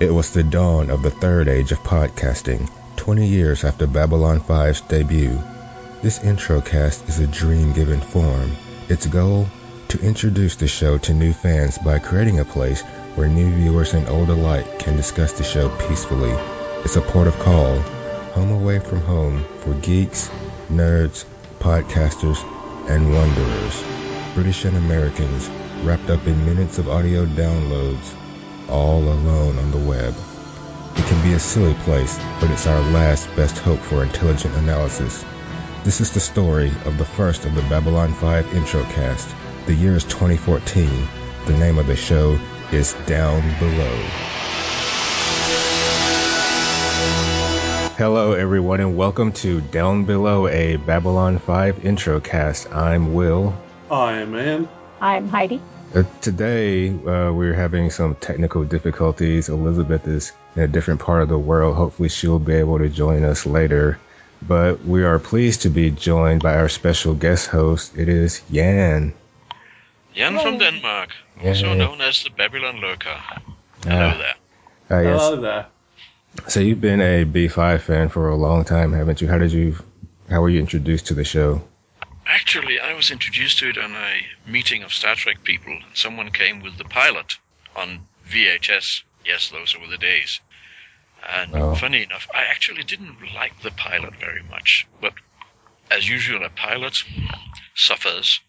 It was the dawn of the third age of podcasting, 20 years after Babylon 5's debut. This intro cast is a dream given form. Its goal? To introduce the show to new fans by creating a place where new viewers and old alike can discuss the show peacefully. It's a port of call, home away from home for geeks, nerds, podcasters, and wanderers. British and Americans wrapped up in minutes of audio downloads all alone on the web. It can be a silly place, but it's our last best hope for intelligent analysis. This is the story of the first of the Babylon 5 intro cast. The year is 2014. The name of the show is Down Below. Hello, everyone, and welcome to Down Below, a Babylon 5 intro cast. I'm Will. I am Ann. I'm Heidi. Uh, today, uh, we're having some technical difficulties. Elizabeth is in a different part of the world. Hopefully, she'll be able to join us later. But we are pleased to be joined by our special guest host. It is Jan. Jan from Denmark, also Yay. known as the Babylon Lurker. Hello Ah. there. Uh, yes. Hello there. So you've been a B5 fan for a long time, haven't you? How did you? How were you introduced to the show? Actually, I was introduced to it on a meeting of Star Trek people. Someone came with the pilot on VHS. Yes, those were the days. And Oh. funny enough, I actually didn't like the pilot very much. But as usual, a pilot suffers.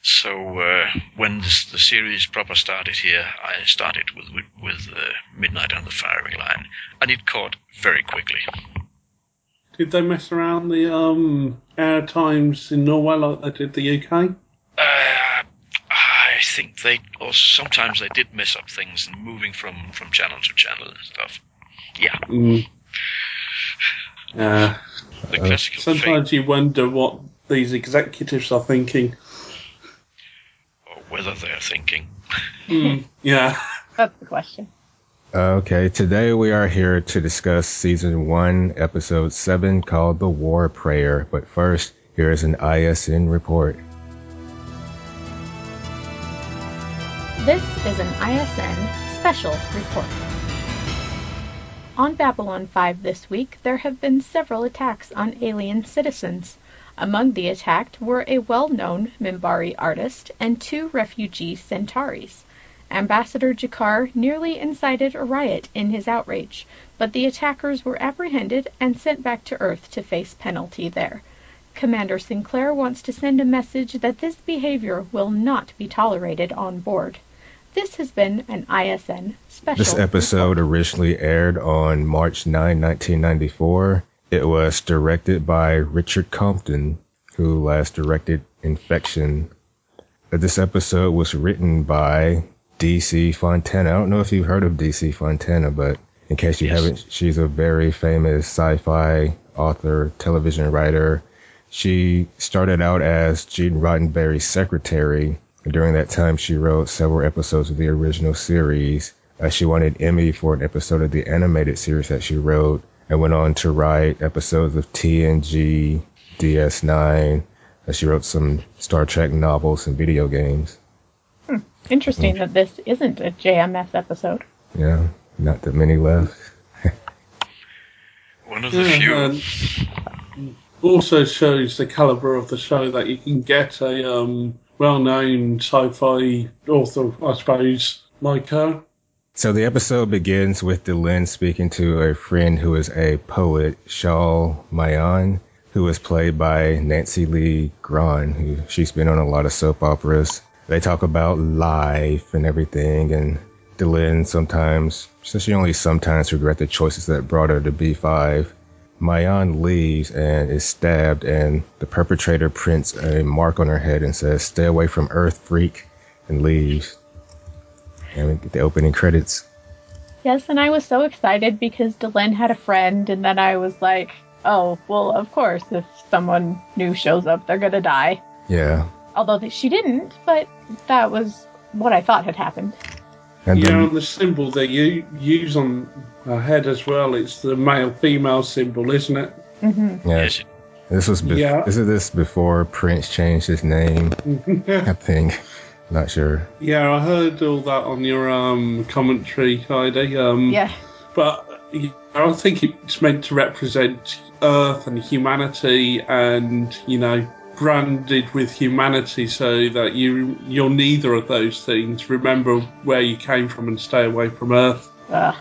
So uh, when this, the series proper started here, I started with with, with uh, Midnight on the Firing Line, and it caught very quickly. Did they mess around the um air times in Norway like they did the UK? Uh, I think they, or sometimes they did mess up things and moving from from channel to channel and stuff. Yeah, Mm. Yeah. the Uh, classical fate, Sometimes you wonder what these executives are thinking. or whether they're thinking. Mm. Yeah. That's the question. Okay, today we are here to discuss season one, episode seven, called "The War Prayer." But first, here is an ISN report. This is an ISN special report. On Babylon 5 this week, there have been several attacks on alien citizens. Among the attacked were a well known Minbari artist and two refugee Centauris. Ambassador G'Kar nearly incited a riot in his outrage, but the attackers were apprehended and sent back to Earth to face penalty there. Commander Sinclair wants to send a message that this behavior will not be tolerated on board. This has been an ISN special. This episode originally aired on March 9, 1994. It was directed by Richard Compton, who last directed Infection. This episode was written by DC Fontana. I don't know if you've heard of DC Fontana, but in case you Yes. haven't, she's a very famous sci-fi author, television writer. She started out as Gene Roddenberry's secretary. During that time, she wrote several episodes of the original series. Uh, she won an Emmy for an episode of the animated series that she wrote, and went on to write episodes of TNG, DS9. Uh, she wrote some Star Trek novels and video games. Interesting that this isn't a JMS episode. Yeah, not that many left. One of the Yeah, few. and also shows the caliber of the show that you can get a um, well-known sci-fi author, I suppose, like her. So the episode begins with Delenn speaking to a friend who is a poet, Shal Mayan, who is played by Nancy Lee Grahn, who she's been on a lot of soap operas. They talk about life and everything, and Delenn sometimes, so she only sometimes regret the choices that brought her to B5. Mayan leaves and is stabbed, and the perpetrator prints a mark on her head and says, "Stay away from Earth, freak," and leaves. And we get the opening credits. Yes, and I was so excited because Delenn had a friend, and then I was like, oh, well, of course, if someone new shows up, they're gonna die. Yeah. Although th- she didn't, but that was what I thought had happened. And yeah, then, and the symbol that you use on her head as well, it's the male-female symbol, isn't it? Mm-hmm. yeah, Yes, this was bef- Yeah. Isn't this before Prince changed his name? I think. Not sure. Yeah, I heard all that on your um, commentary, Heidi. Um, Yeah. But you know, I think it's meant to represent Earth and humanity, and you know, branded with humanity, so that you you're neither of those things. Remember where you came from and stay away from Earth. Ugh.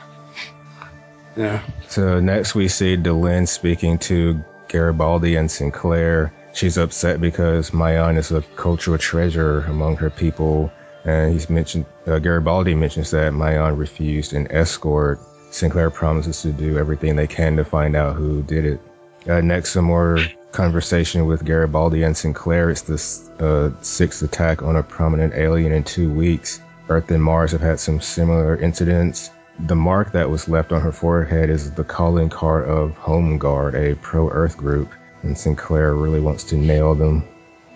Yeah. So next we see Delenn speaking to Garibaldi and Sinclair. She's upset because Mayan is a cultural treasure among her people, and he's mentioned uh, Garibaldi mentions that Mayan refused an escort. Sinclair promises to do everything they can to find out who did it. Uh, next, some more conversation with Garibaldi and Sinclair. It's the uh, sixth attack on a prominent alien in two weeks. Earth and Mars have had some similar incidents. The mark that was left on her forehead is the calling card of Home Guard, a pro Earth group, and Sinclair really wants to nail them.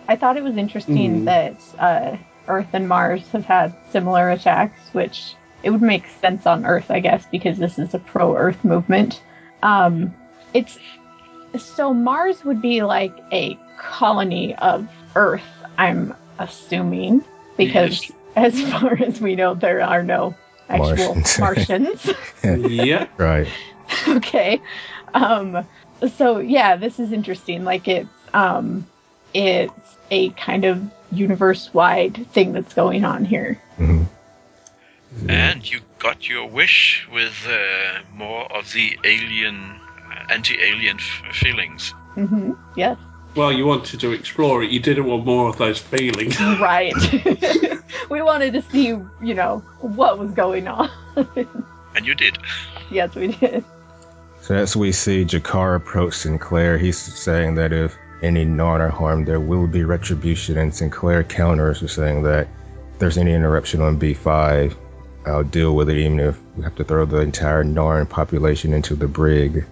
I thought it was interesting Mm. that uh, Earth and Mars have had similar attacks, which it would make sense on Earth, I guess, because this is a pro-Earth movement. Um, it's so Mars would be like a colony of Earth, I'm assuming, because as far as we know, there are no actual Martians. Martians. yeah. Right. okay. Um, so yeah, this is interesting. Like it's um, it's a kind of universe-wide thing that's going on here. hmm And you got your wish with uh, more of the alien, anti-alien f- feelings. hmm Yes. Well, you wanted to explore it. You didn't want more of those feelings. Right. we wanted to see, you know, what was going on. And you did. yes, we did. So as we see G'Kar approach Sinclair, he's saying that if any Narn are harmed, there will be retribution, and Sinclair counters with saying that if there's any interruption on B5, I'll deal with it even if we have to throw the entire Narn population into the brig.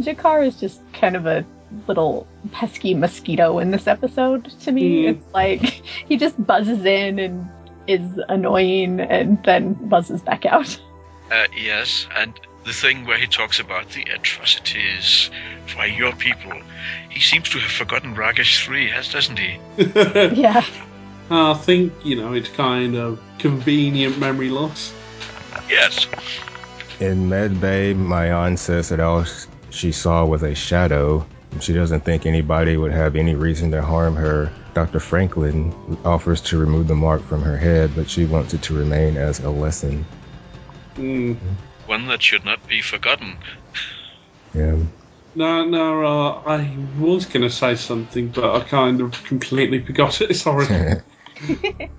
G'Kar is just kind of a little pesky mosquito in this episode to me. Mm. It's like he just buzzes in and is annoying and then buzzes back out. Uh, yes, and the thing where he talks about the atrocities by your people, he seems to have forgotten Ragesh 3, has doesn't he? yeah. I think, you know, it's kind of convenient memory loss. Yes. In Med Bay, Mayan says that all she saw was a shadow. She doesn't think anybody would have any reason to harm her. Dr. Franklin offers to remove the mark from her head, but she wants it to remain as a lesson. Mm. One that should not be forgotten. Yeah. No, no, uh, I was going to say something, but I kind of completely forgot it. Sorry.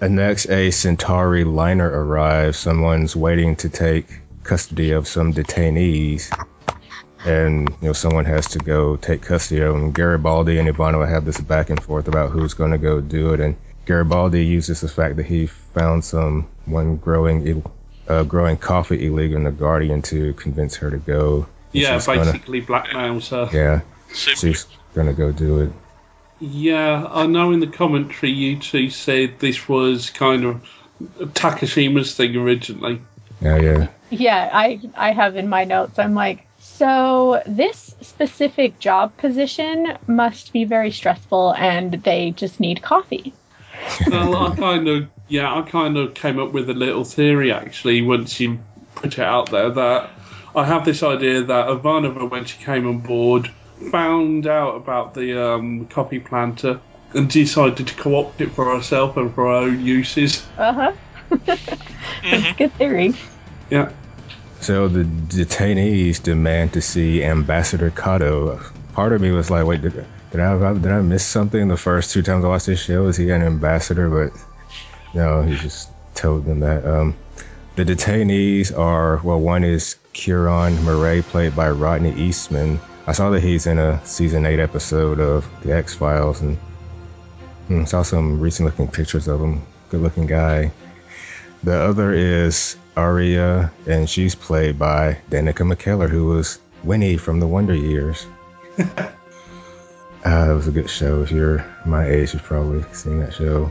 And next, a Centauri liner arrives. Someone's waiting to take custody of some detainees. And, you know, someone has to go take custody of them. Garibaldi and Ivanova have this back and forth about who's going to go do it. And Garibaldi uses the fact that he found some one growing uh, growing coffee illegal in the Guardian to convince her to go. Yeah, she's gonna- basically blackmails her. yeah, Simply. she's gonna go do it. Yeah, I know in the commentary you two said this was kind of Takashima's thing originally. Yeah, yeah. Yeah, I I have in my notes. I'm like, so this specific job position must be very stressful and they just need coffee. well, I kind of, yeah, I kind of came up with a little theory actually once you put it out there that I have this idea that Ivanova, when she came on board, found out about the um, coffee planter and decided to co-opt it for herself and for her own uses. Uh-huh. That's a good theory. Yeah. So the detainees demand to see Ambassador Cotto. Part of me was like, wait, did, did I did I miss something the first two times I watched this show? Is he an ambassador? But no, he just told them that. Um, the detainees are well, one is Kieran Murray, played by Rodney Eastman. I saw that he's in a season eight episode of The X Files, and hmm, saw some recent looking pictures of him. Good looking guy. The other is Aria, and she's played by Danica McKellar, who was Winnie from the Wonder Years. uh, it was a good show. If you're my age, you've probably seen that show.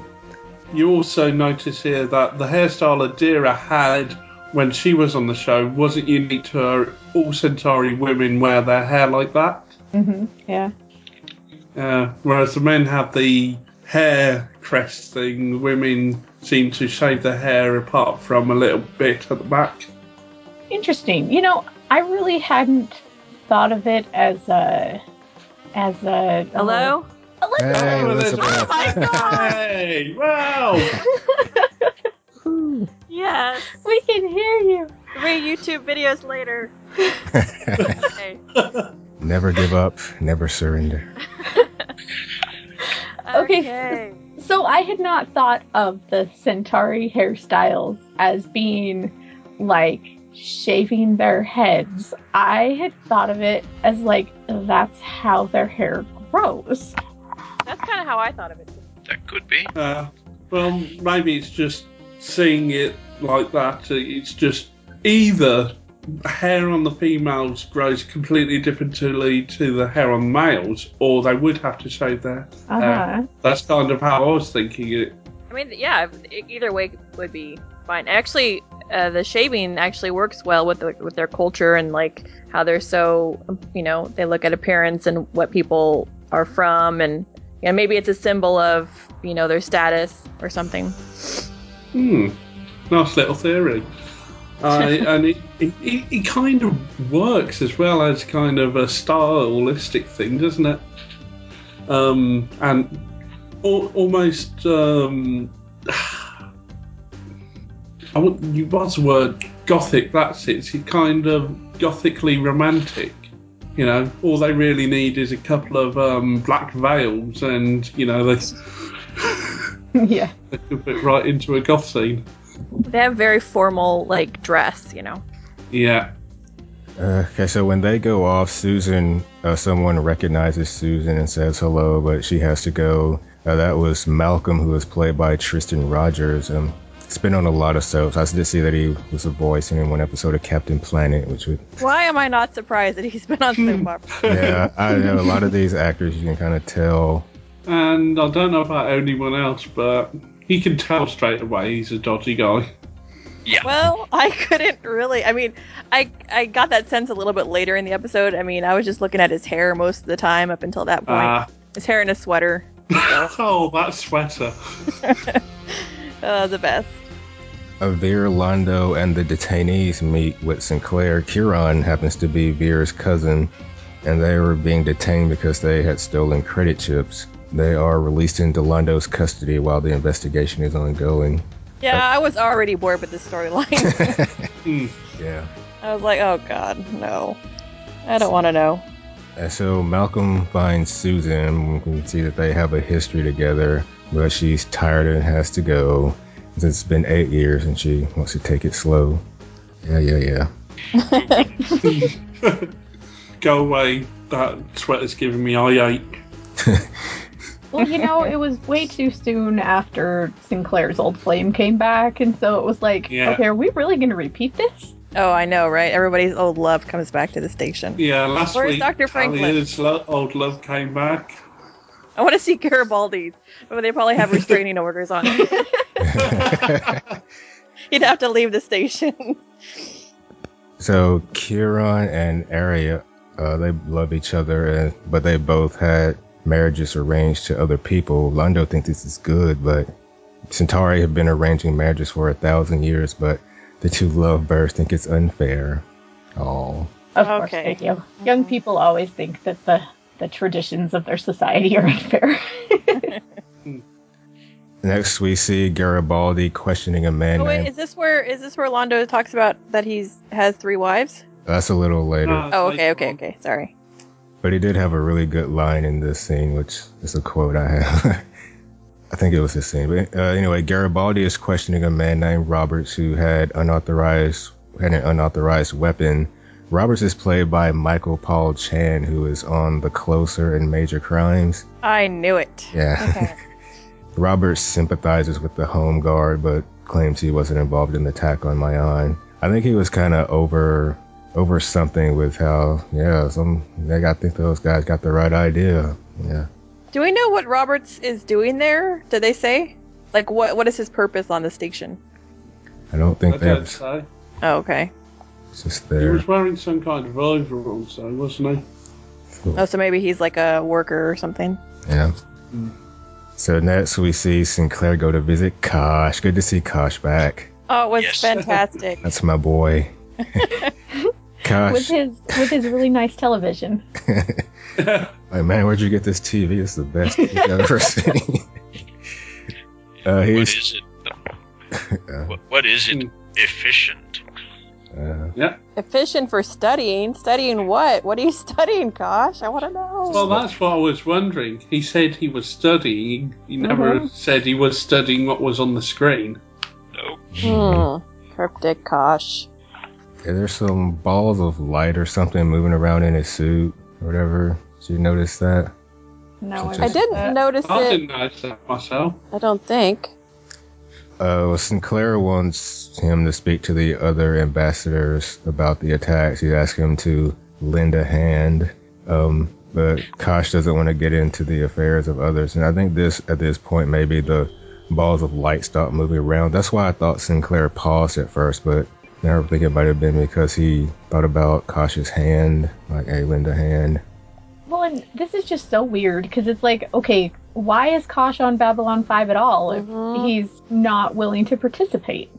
You also notice here that the hairstyle Adira had when she was on the show wasn't unique to her. All Centauri women wear their hair like that. Mm-hmm. Yeah. Uh, whereas the men have the hair crest thing. Women seem to shave their hair apart from a little bit at the back. Interesting. You know, I really hadn't thought of it as a as a Hello? Elizabeth. Hey, Oh, Elizabeth. Oh my god. Hey, wow! Yes. we can hear you. Three YouTube videos later. Okay. never give up, never surrender. Okay. Okay. So I had not thought of the Centauri hairstyles as being like shaving their heads. I had thought of it as like that's how their hair grows. That's kind of how I thought of it. too. That could be. Uh, well, maybe it's just seeing it like that. It's just either hair on the females grows completely differently to the hair on males, or they would have to shave their Uh-huh. That's kind of how I was thinking it. I mean, yeah, e- either way would be fine. Actually, uh, the shaving actually works well with the, with their culture and like how they're so, you know, they look at appearance and what people are from, and yeah, maybe it's a symbol of you know their status or something. Hmm. Nice little theory. Uh, and it, it, it, kind of works as well as kind of a stylistic thing, doesn't it? Um, and al- almost, um, I want you what's the word? Gothic. That's it. It's kind of gothically romantic. You know, all they really need is a couple of um, black veils, and you know they, yeah. they could fit right into a goth scene. They have very formal like dress, you know. Yeah. Uh, okay, so when they go off, Susan, uh, someone recognizes Susan and says hello, but she has to go. Uh, that was Malcolm, who was played by Tristan Rogers. Um, it's been on a lot of soaps. I did see that he was a voice in one episode of Captain Planet, which would, Why am I not surprised that he's been on soap opera? yeah, I know a lot of these actors you can kind of tell. And I don't know about anyone else, but he can tell straight away he's a dodgy guy. Yeah. Well, I couldn't really. I mean, I I got that sense a little bit later in the episode. I mean, I was just looking at his hair most of the time up until that point. Ah, his hair in a sweater. oh, that sweater. Uh, the best. Uh, Vir, Londo, and the detainees meet with Sinclair. Kieran happens to be Vir's cousin, and they were being detained because they had stolen credit chips. They are released into Londo's custody while the investigation is ongoing. Yeah, I was already bored with this storyline. Hmm. yeah. I was like, oh god, no. I don't want to know. And so Malcolm finds Susan. We can see that they have a history together, but she's tired and has to go. Since it's been eight years and she wants to take it slow. Yeah, yeah, yeah. Go away. That sweater's giving me eye ache. Well, you know, it was way too soon after Sinclair's old flame came back, and so it was like, Yeah. okay, are we really going to repeat this? Oh, I know, right? Everybody's old love comes back to the station. Yeah, last Where's week Dr. Franklin? Talia's lo- old love came back. I want to see Garibaldi's, but they probably have restraining orders on it. You'd have to leave the station. So Kieran and Aria, uh, they love each other, and, but they both had marriages arranged to other people. Londo thinks this is good, but Centauri have been arranging marriages for a thousand years, but the two lovebirds think it's unfair. Oh, Of course Okay. they do. Young people always think that the, the traditions of their society are unfair. next we see Garibaldi questioning a man Oh wait, named. is this where is this where Londo talks about that he's has three wives? That's a little later, Uh, Oh, okay, okay, okay. Sorry. But he did have a really good line in this scene, which is a quote I have. I think it was the scene. But uh, anyway, Garibaldi is questioning a man named Roberts who had unauthorized had an unauthorized weapon. Roberts is played by Michael Paul Chan, who is on The Closer and Major Crimes. I knew it. Yeah. Okay. Roberts sympathizes with the Home Guard, but claims he wasn't involved in the attack on Mayan. I think he was kind of over over something with how yeah some they got think those guys got the right idea. Yeah. Do we know what Roberts is doing there? Did they say? Like what what is his purpose on the station? I don't think don't that's say. Oh, okay. it's just He was wearing some kind of overalls, though, wasn't he? Oh, so maybe he's like a worker or something. Yeah. Hmm. So next we see Sinclair go to visit Kosh. Good to see Kosh back. Oh, it was Yes. fantastic. That's my boy. with his with his really nice television. like man, where'd you get this TV? It's the best TV I've ever seen. uh, What he's is it? What, what is it? Efficient. uh, Efficient for studying. Studying what? What are you studying, Kosh? I want to know. Well, that's what I was wondering. He said he was studying. He never Mhm. said he was studying what was on the screen. No. Hmm. Cryptic, Kosh. Yeah, there's some balls of light or something moving around in his suit or whatever. Did you notice that? No, I I didn't notice I it. didn't notice that myself. I don't think. Uh, well, Sinclair wants him to speak to the other ambassadors about the attacks. He's asking him to lend a hand, um, but Kosh doesn't want to get into the affairs of others. And I think this, at this point, maybe the balls of light stop moving around. That's why I thought Sinclair paused at first, but now I think it might have been because he thought about Kosh's hand, like, hey, lend a hand. Well, and this is just so weird because it's like, okay, why is Kosh on Babylon 5 at all if Mhm. he's not willing to participate?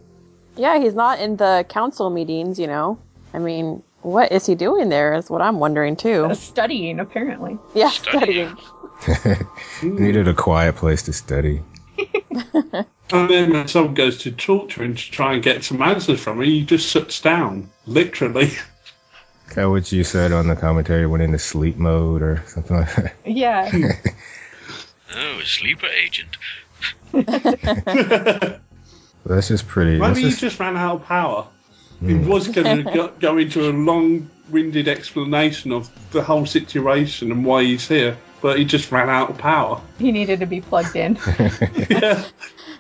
Yeah, he's not in the council meetings, you know. I mean, what is he doing there? Is what I'm wondering too. Uh, Studying, apparently. Yeah, Studying. studying. he needed a quiet place to study. And then when someone goes to talk to him to try and get some answers from him, he just sits down, literally. That what you said on the commentary went into sleep mode or something like that. Yeah. Oh, a sleeper agent. That's just pretty. Maybe that's he just- just ran out of power. He Hmm. was going to go, go into a long-winded explanation of the whole situation and why he's here, but he just ran out of power. he needed to be plugged in. Yeah.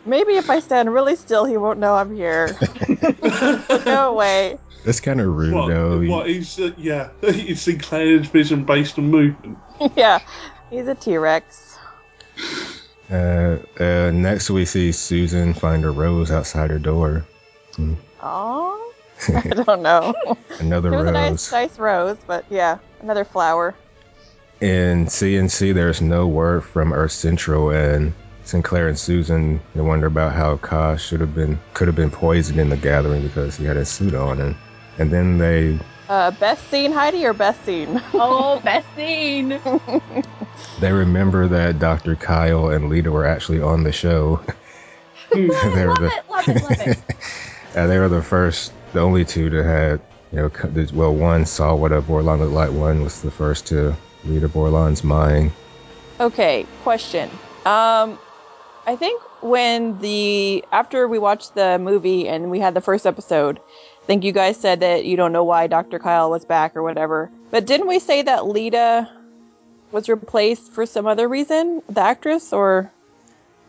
Maybe if I stand really still, he won't know I'm here. no way. That's kind of rude, What, though. what he's uh, yeah, it's Sinclair's vision based on movement. yeah, he's a T Rex. Uh, uh, next, we see Susan find a rose outside her door. Aw, I don't know. Another It was a nice, nice rose, but yeah, another flower. In CNC, there's no word from Earth Central, and Sinclair and Susan they wonder about how Kosh should have been could have been poisoned in the gathering because he had a suit on, and and then they Uh, best scene, Heidi, or best scene? oh, best scene! they remember that Dr. Kyle and Lyta were actually on the show. they were the it, love it, love it. Uh, they were the first, the only two to had, you know, well, one saw what a Vorlon looked like. One was the first to read a Vorlon's mind. Okay, question. Um, I think when the after we watched the movie and we had the first episode, I think you guys said that you don't know why Dr. Kyle was back or whatever. But didn't we say that Lyta was replaced for some other reason, the actress, or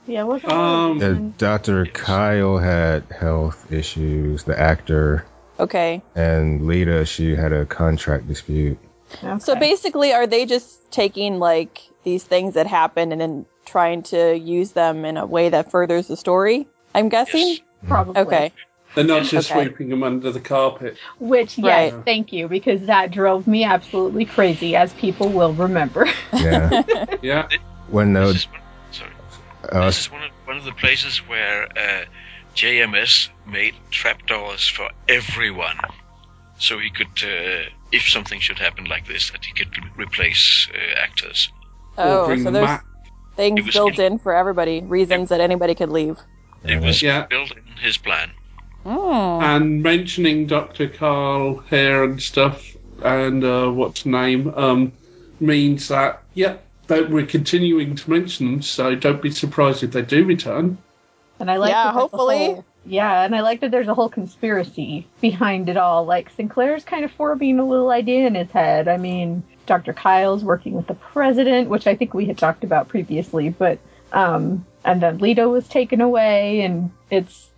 Yeah, what's Um, Uh, Dr. Kyle had health issues, the actor, okay? and Lita, she had a contract dispute. So basically, are they just taking like these things that happen and then trying to use them in a way that furthers the story? I'm guessing. Yes. probably. Okay. They're not just Okay. sweeping them under the carpet. Which, yes, Right. thank you, because that drove me absolutely crazy, as people will remember. Yeah. Yeah. when no, This is one, sorry. uh, this is one of, one of the places where uh, JMS made trapdoors for everyone. So he could, uh, if something should happen like this, that he could re- replace uh, actors. Or Oh, bring so them there's back. things built in- in for everybody, reasons that anybody could leave. It was Yeah. built in his plan. Hmm. And mentioning Dr. Carl here and stuff, and uh, what's name, um, means that, yeah, that we're continuing to mention them, so don't be surprised if they do return. And I like Yeah, that there's a hopefully. Whole- yeah, and I like that there's a whole conspiracy behind it all. Like Sinclair's kind of forming a little idea in his head. I mean, Dr. Kyle's working with the president, which I think we had talked about previously, but um, and then Lyta was taken away, and it's.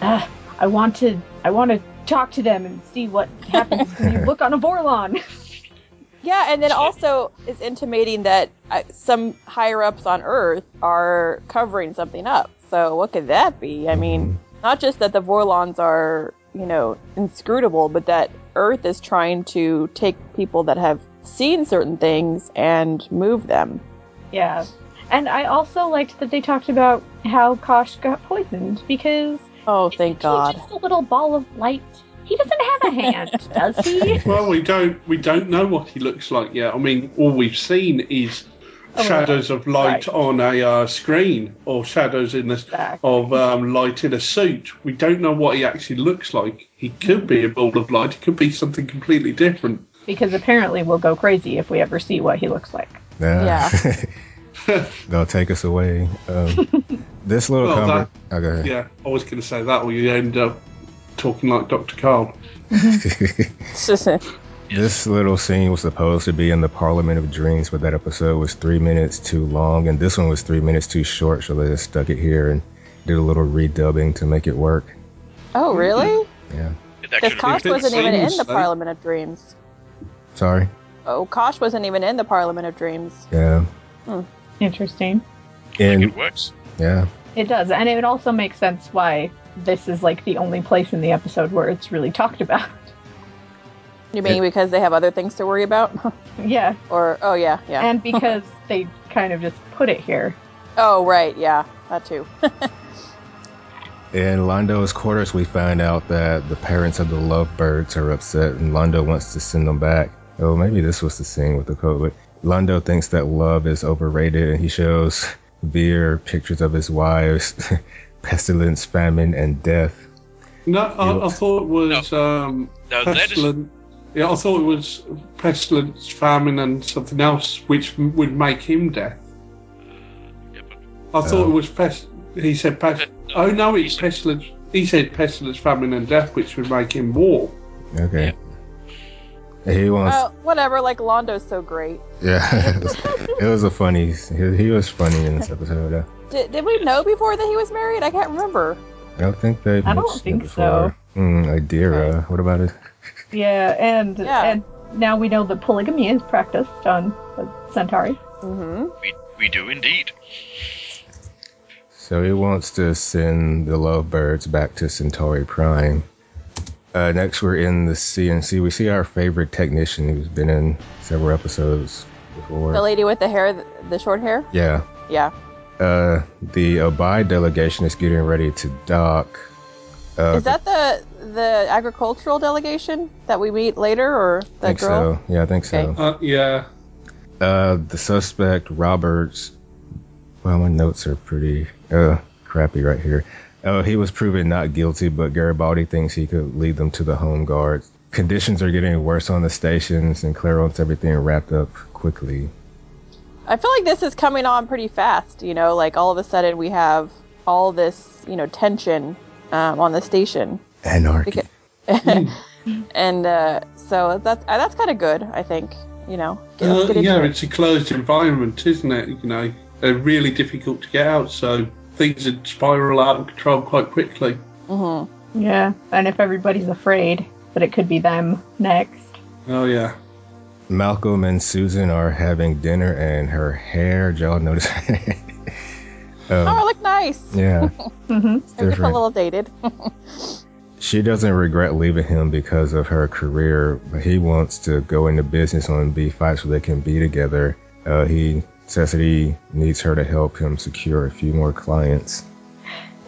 Uh, I want to. I want to talk to them and see what happens when you look on a Vorlon. Yeah, and then also is intimating that uh, some higher ups on Earth are covering something up. So what could that be? I mean, not just that the Vorlons are, you know, inscrutable, but that Earth is trying to take people that have seen certain things and move them. Yeah. And I also liked that they talked about how Kosh got poisoned because Oh, thank he's God. just a little ball of light. He doesn't have a hand, does he? Well, we don't we don't know what he looks like yet. I mean, all we've seen is Oh, shadows of light right. on a uh, screen or shadows in this Exactly. of um, light in a suit. We don't know what he actually looks like. He could be a ball of light. He could be something completely different. Because apparently we'll go crazy if we ever see what he looks like. Yeah. yeah. They'll take us away. Um, this little Well, conver- oh, go ahead. Yeah, I was going to say that, or you end up talking like Dr. Carl. This little scene was supposed to be in the Parliament of Dreams, but that episode was three minutes too long, and this one was three minutes too short, so they just stuck it here and did a little redubbing to make it work. oh, really? Yeah. It Because Kosh wasn't even in the Parliament of Dreams. Sorry. Oh, Kosh wasn't even in the Parliament of Dreams. Yeah. Hmm. Interesting. And it works. yeah. It does, and it also makes sense why this is like the only place in the episode where it's really talked about. You mean because they have other things to worry about? yeah, or oh yeah, yeah. and because they kind of just put it here. oh right, yeah, that too. In Londo's quarters, we find out that the parents of the lovebirds are upset, and Londo wants to send them back. Oh, maybe this was the scene with the code, but Londo thinks that love is overrated, and he shows Vir pictures of his wives, pestilence, famine, and death. No, I, I thought it was um, Now that is pestilence. Yeah, I thought it was pestilence, famine, and something else which m- would make him death. yeah, but I thought it was pest. He said pest. Oh no, it's pestilence. He said pestilence, famine, and death, which would make him war. Okay. He wants. Uh, whatever. Like Londo's so great. yeah. it was a funny. He, he was funny in this episode. uh, Did, did we know before that he was married? I can't remember. I don't think they've I don't mentioned it think before. Hmm, Adira. What about it? Yeah, and Yeah. and now we know that polygamy is practiced on the Centauri. Mm-hmm. we, we do indeed. So he wants to send the lovebirds back to Centauri Prime. Uh, next, we're in the CNC. We see our favorite technician who's been in several episodes before. The lady with the hair, the, the short hair. Yeah. Yeah. Uh, the Abbai delegation is getting ready to dock. Uh, Is that the the agricultural delegation that we meet later, or that the think girl? so. Yeah, I think so. Okay. Uh, yeah, Uh, the suspect, Roberts. Well, my notes are pretty uh, crappy right here. Oh, he was proven not guilty, but Garibaldi thinks he could lead them to the home guards. Conditions are getting worse on the stations, and Claire wants everything wrapped up quickly. I feel like this is coming on pretty fast. You know, like all of a sudden we have all this, you know, tension um, on the station, Anarchy. And uh, so that's uh, that's kind of good. I think. You know, get, uh, get yeah. it. It's a closed environment, isn't it? You know, they're really difficult to get out, so things would spiral out of control quite quickly. Mm-hmm. Yeah, and if everybody's afraid that it could be them next. Oh yeah. Malcolm and Susan are having dinner, and her hair. Did y'all notice? Oh, I um, look nice. yeah, mm-hmm. Maybe it's a little dated. she doesn't regret leaving him because of her career, but he wants to go into business on B5 so they can be together. Uh, he says that he needs her to help him secure a few more clients.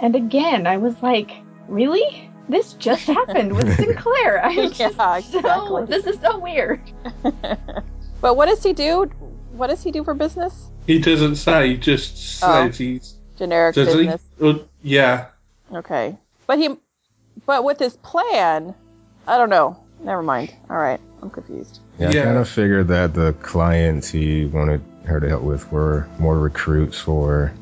And again, I was like, really? This just happened with Sinclair. I was Yeah, just so, this is so weird. but what does he do? What does he do for business? He doesn't say. He just Oh. says he's. Generic business. he? Uh, yeah. Okay. But he but with his plan, I don't know. Never mind. All right. I'm confused. Yeah, I kind of figured that the clients he wanted her to help with were more recruits for.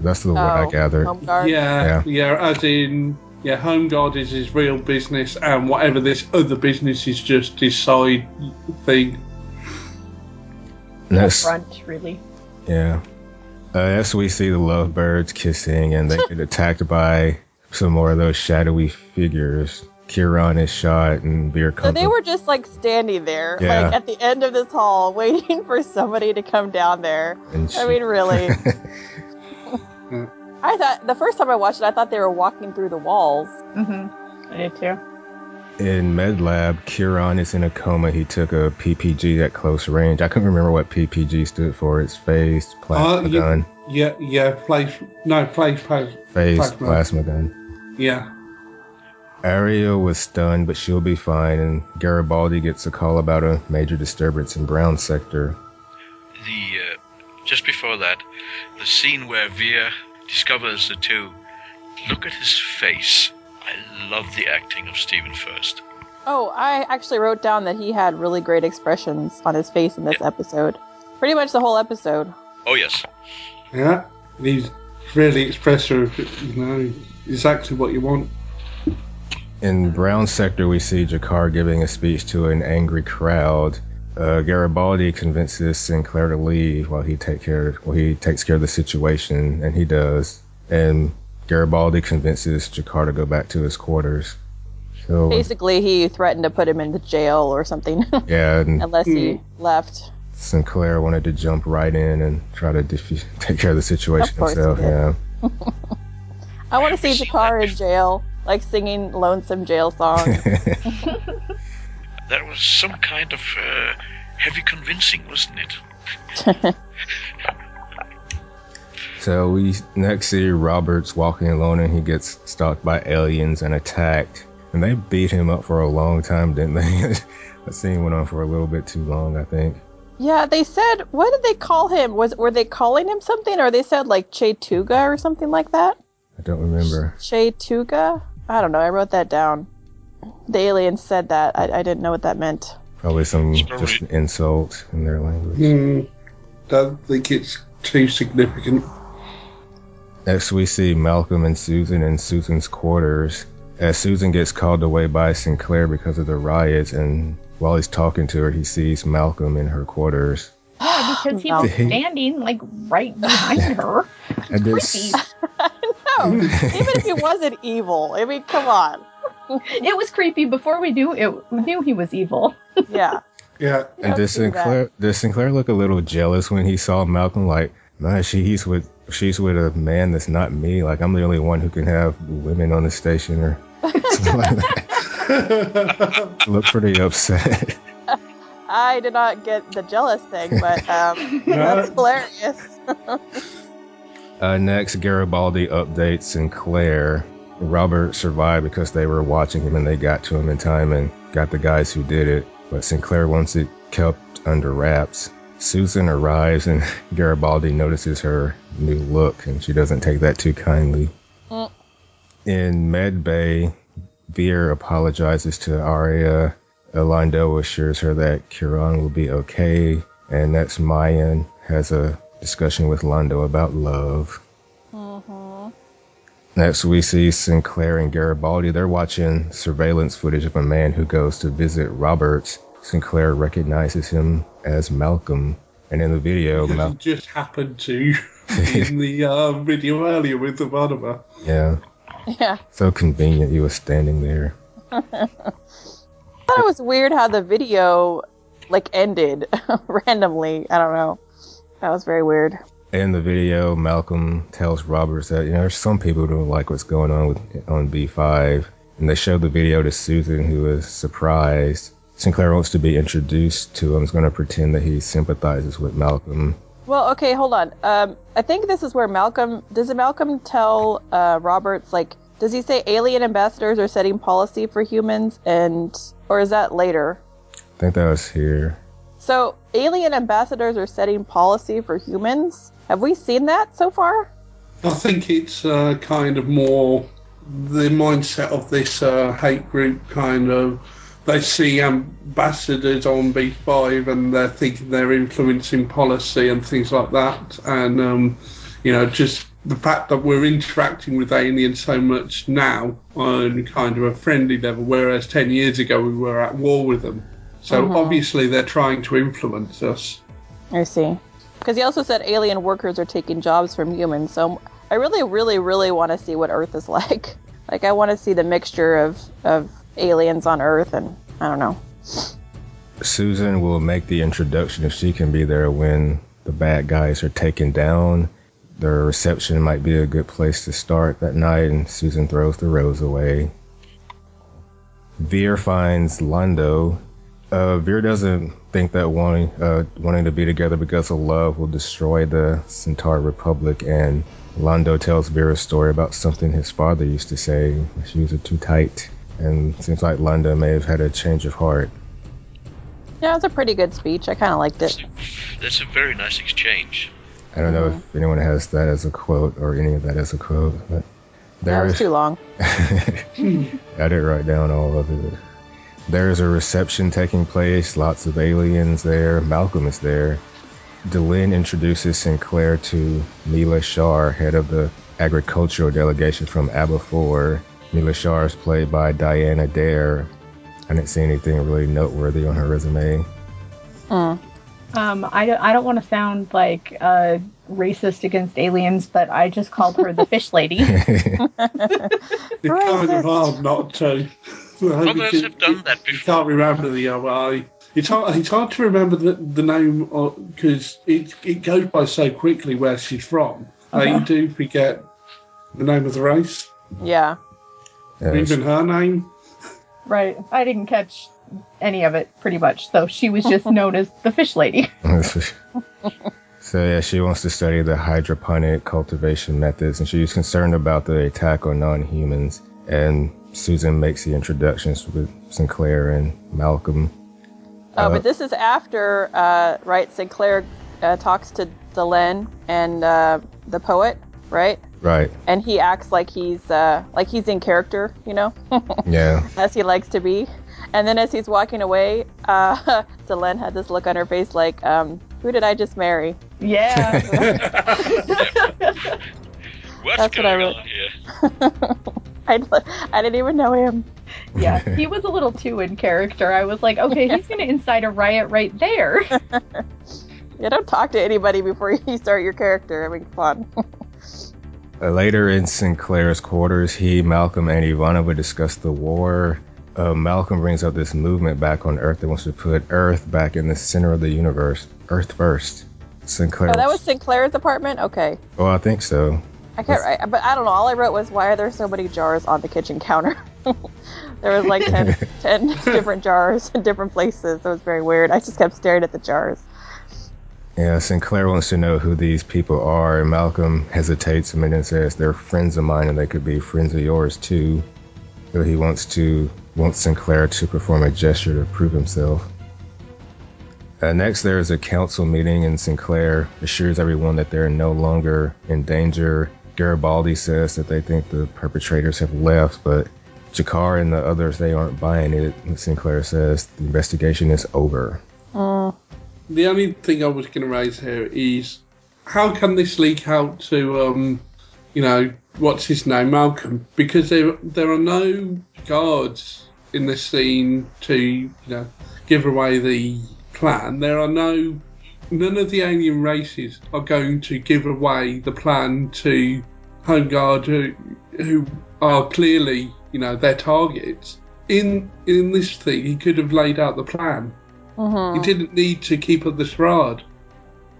That's the what I Oh, gathered. Home guard. Yeah, yeah, as in, yeah, Home Guard is his real business, and whatever this other business is just his side thing. And that's- Front, really. Yeah. Uh, as we see the lovebirds kissing and they get attacked by some more of those shadowy figures. Kieran is shot and Beer So they were just like standing there, Yeah. like at the end of this hall, waiting for somebody to come down there. and I mean, really. I thought the first time I watched it, I thought they were walking through the walls. Mm-hmm. I did too. In med lab, Kieran is in a coma. He took a PPG at close range. I couldn't remember what PPG stood for. It's phased plasma Uh, yeah. gun. Yeah, yeah, place, no, place, place, Phased plasma. plasma gun. Yeah. Ariel was stunned, but she'll be fine. And Garibaldi gets a call about a major disturbance in Brown sector. The uh, just before that, the scene where Vir discovers the two. Look at his face. I love the acting of Stephen Furst. Oh, I actually wrote down that he had really great expressions on his face in this episode. Pretty much the whole episode. Oh yes, Yeah, he's really expressive, you know, exactly what you want. In Brown sector, we see G'Kar giving a speech to an angry crowd. Uh, Garibaldi convinces Sinclair to leave while he take care. Well, he takes care of the situation, and he does. And Garibaldi convinces G'Kar to go back to his quarters. So Basically, he threatened to put him in the jail or something yeah, and unless he left. Sinclair wanted to jump right in and try to defu- take care of the situation Of course he himself. did. Yeah. I want to see G'Kar in jail, like singing lonesome jail songs. that was some kind of uh, heavy convincing, wasn't it? So we next see Roberts walking alone and he gets stalked by aliens and attacked. And they beat him up for a long time, didn't they? that scene went on for a little bit too long, I think. yeah, they said what did they call him? Was were they calling him something, or they said like Che Tuga or something like that? I don't remember. Chetuga? I don't know. I wrote that down. The aliens said that. I, I didn't know what that meant. Probably some probably- just an insult in their language. Hmm, don't think it's too significant. Next we see Malcolm and Susan in Susan's quarters. As Susan gets called away by Sinclair because of the riots, and while he's talking to her, he sees Malcolm in her quarters. Yeah, because he No. was standing like right behind her. And this, Creepy. No, even if he wasn't evil. I mean, come on. It was creepy before we knew it. We knew he was evil. Yeah. Yeah, And don't does do that. Sinclair does Sinclair look a little jealous when he saw Malcolm? Like, man, she he's with she's with a man that's not me. Like, I'm the only one who can have women on the station or something like that. Look pretty upset. I did not get the jealous thing, but um, that's hilarious. Uh, next, Garibaldi updates Sinclair. Robert survived because they were watching him and they got to him in time and got the guys who did it. But Sinclair wants it kept under wraps. Susan arrives and Garibaldi notices her new look and she doesn't take that too kindly. Mm. In Med Bay, Vir apologizes to Aria. Londo assures her that Kieran will be okay. And next, Mayan has a discussion with Londo about love. hmm Next, we see Sinclair and Garibaldi. They're watching surveillance footage of a man who goes to visit Roberts. Sinclair recognizes him as Malcolm. And in the video, Mal- it just happened to in the uh, video earlier with the Varnava. yeah, Yeah. so convenient he was standing there. I thought it was weird how the video like ended randomly. I don't know. That was very weird. In the video, Malcolm tells Roberts that you know there's some people who don't like what's going on with on B5, and they show the video to Susan, who is surprised. Sinclair wants to be introduced to him. He's going to pretend that he sympathizes with Malcolm. Well, okay, hold on. Um, I think this is where Malcolm does. Malcolm tell uh, Roberts like, does he say alien ambassadors are setting policy for humans, and or is that later? I think that was here. So alien ambassadors are setting policy for humans. Have we seen that so far? I think it's uh, kind of more the mindset of this uh, hate group kind of. They see ambassadors on B5 and they're thinking they're influencing policy and things like that. And, um, you know, just the fact that we're interacting with aliens so much now on kind of a friendly level, whereas 10 years ago we were at war with them. So Mhm. obviously they're trying to influence us. I see. Because he also said alien workers are taking jobs from humans. So I really, really, really want to see what Earth is like. Like I want to see the mixture of of aliens on Earth, and I don't know. Susan will make the introduction if she can be there when the bad guys are taken down. Their reception might be a good place to start that night, and Susan throws the rose away. Vir finds Londo. Uh, Vir doesn't think that wanting uh, wanting to be together because of love will destroy the Centaur Republic, and Londo tells Vir a story about something his father used to say. Shoes are too tight, and seems like Londo may have had a change of heart. Yeah, it was a pretty good speech. I kind of liked it. That's a very nice exchange. I don't know if anyone has that as a quote or any of that as a quote, but That was too long. I didn't write down all of it. There is a reception taking place, lots of aliens there. Malcolm is there. Delenn introduces Sinclair to Mila Shar, head of the agricultural delegation from Abbai 4. Mila Shar is played by Diana Dare. I didn't see anything really noteworthy on her resume. Mm. Um, I don't, I don't want to sound like uh, racist against aliens, but I just called her the fish lady. It's kind of hard not to. Others Because have done that You before. can't remember the OI. It's hard, it's hard to remember the, the name because it, it goes by so quickly where she's from. Uh, you do forget the name of the race, Yeah. Yeah, even her name. right. I didn't catch any of it, pretty much. So she was just known as the fish lady. so yeah, she wants to study the hydroponic cultivation methods, and she's concerned about the attack on non-humans. And Susan makes the introductions with Sinclair and Malcolm. Oh, Uh, but this is after, uh, right? Sinclair uh, talks to Delenn and uh, the poet, right? Right. And he acts like he's uh, like he's in character, you know, Yeah. as he likes to be. And then as he's walking away, uh, Delenn had this look on her face like, um, "Who did I just marry?" Yeah. What's That's what I wrote. on here? I, I didn't even know him. yeah. He was a little too in character. I was like, okay, he's going to incite a riot right there. Yeah, don't talk to anybody before you start your character. I mean, come on. Uh, later in Sinclair's quarters, he, Malcolm, and Ivanova discuss the war. Uh, Malcolm brings up this movement back on Earth that wants to put Earth back in the center of the universe. Earth first. Sinclair. Oh, that was Sinclair's apartment. Okay, Oh, I think so. I can't. I, but I don't know. All I wrote was, "Why are there so many jars on the kitchen counter?" there was like 10, 10 different jars in different places. It was very weird. I just kept staring at the jars. Yeah, Sinclair wants to know who these people are, and Malcolm hesitates a minute and says they're friends of mine and they could be friends of yours too. So he wants to wants Sinclair to perform a gesture to prove himself. Uh, next, there is a council meeting, and Sinclair assures everyone that they're no longer in danger. Garibaldi says that they think the perpetrators have left, but G'Kar and the others they aren't buying it. Sinclair says the investigation is over. Mm. The only thing I was going to raise here is how can this leak out to, um, you know, what's his name, Malcolm? Because there there are no guards in this scene to, you know, give away the plan. There are no none of the alien races are going to give away the plan to Home Guard who who are clearly, you know, their targets. In in this thing, he could have laid out the plan. hmm He didn't need to keep up the charade.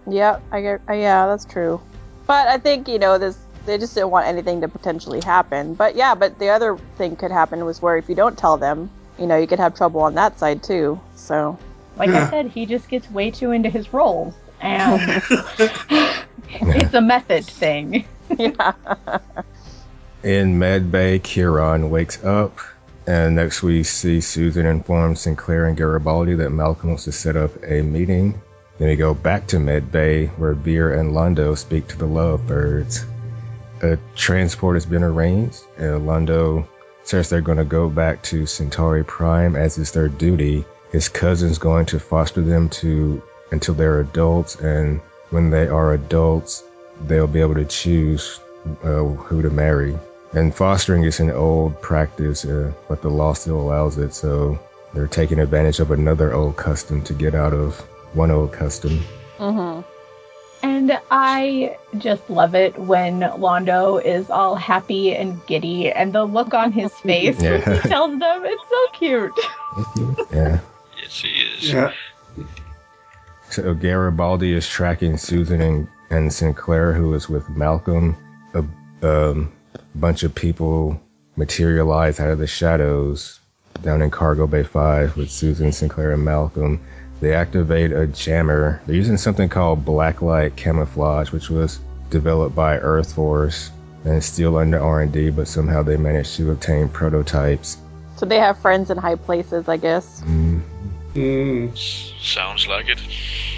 Yeah, I get. Uh, yeah, that's true. But I think you know this. They just didn't want anything to potentially happen. But yeah, but the other thing could happen was where if you don't tell them, you know, you could have trouble on that side too. So Like Yeah. I said, he just gets way too into his roles. And it's a method thing. yeah. In Med Bay, Kiron wakes up, and next we see Susan inform Sinclair and Garibaldi that Malcolm wants to set up a meeting. Then we go back to Med Bay, where Vir and Londo speak to the Lovebirds. A transport has been arranged, Londo says they're going to go back to Centauri Prime as is their duty. His cousin's going to foster them to until they're adults, and when they are adults, they'll be able to choose uh, who to marry. And fostering is an old practice, uh, but the law still allows it, so they're taking advantage of another old custom to get out of one old custom. hmm And I just love it when Londo is all happy and giddy, and the look on his face when he tells them it's so cute. Yeah. Yes, he is. Yeah. So Garibaldi is tracking Susan and, and Sinclair, who is with Malcolm. A um, bunch of people materialize out of the shadows. down in Cargo Bay 5 with Susan, Sinclair, and Malcolm. They activate a jammer. They're using something called blacklight camouflage, which was developed by Earth Force and is still under R&D, but somehow they managed to obtain prototypes. So they have friends in high places, I guess. Mm. Mm. Sounds like it.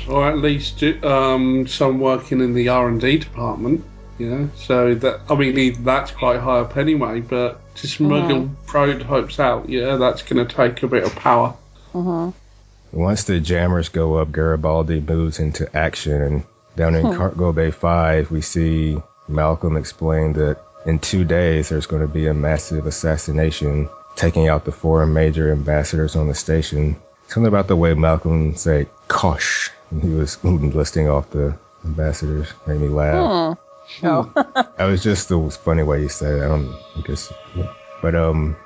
Or at least um, some working in the R and D department. Yeah, so that I mean that's quite high up anyway. But to smuggle prototypes out, yeah, that's going to take a bit of power. hmm Once the jammers go up, Garibaldi moves into action, and down in Hmm. Cargo Bay 5, we see Malcolm explain that in two days there's going to be a massive assassination taking out the four major ambassadors on the station. Something about the way Malcolm said "kosh" when he was listing off the ambassadors made me laugh. Hmm. Oh. That was just the funny way he said it. I don't I guess, but um,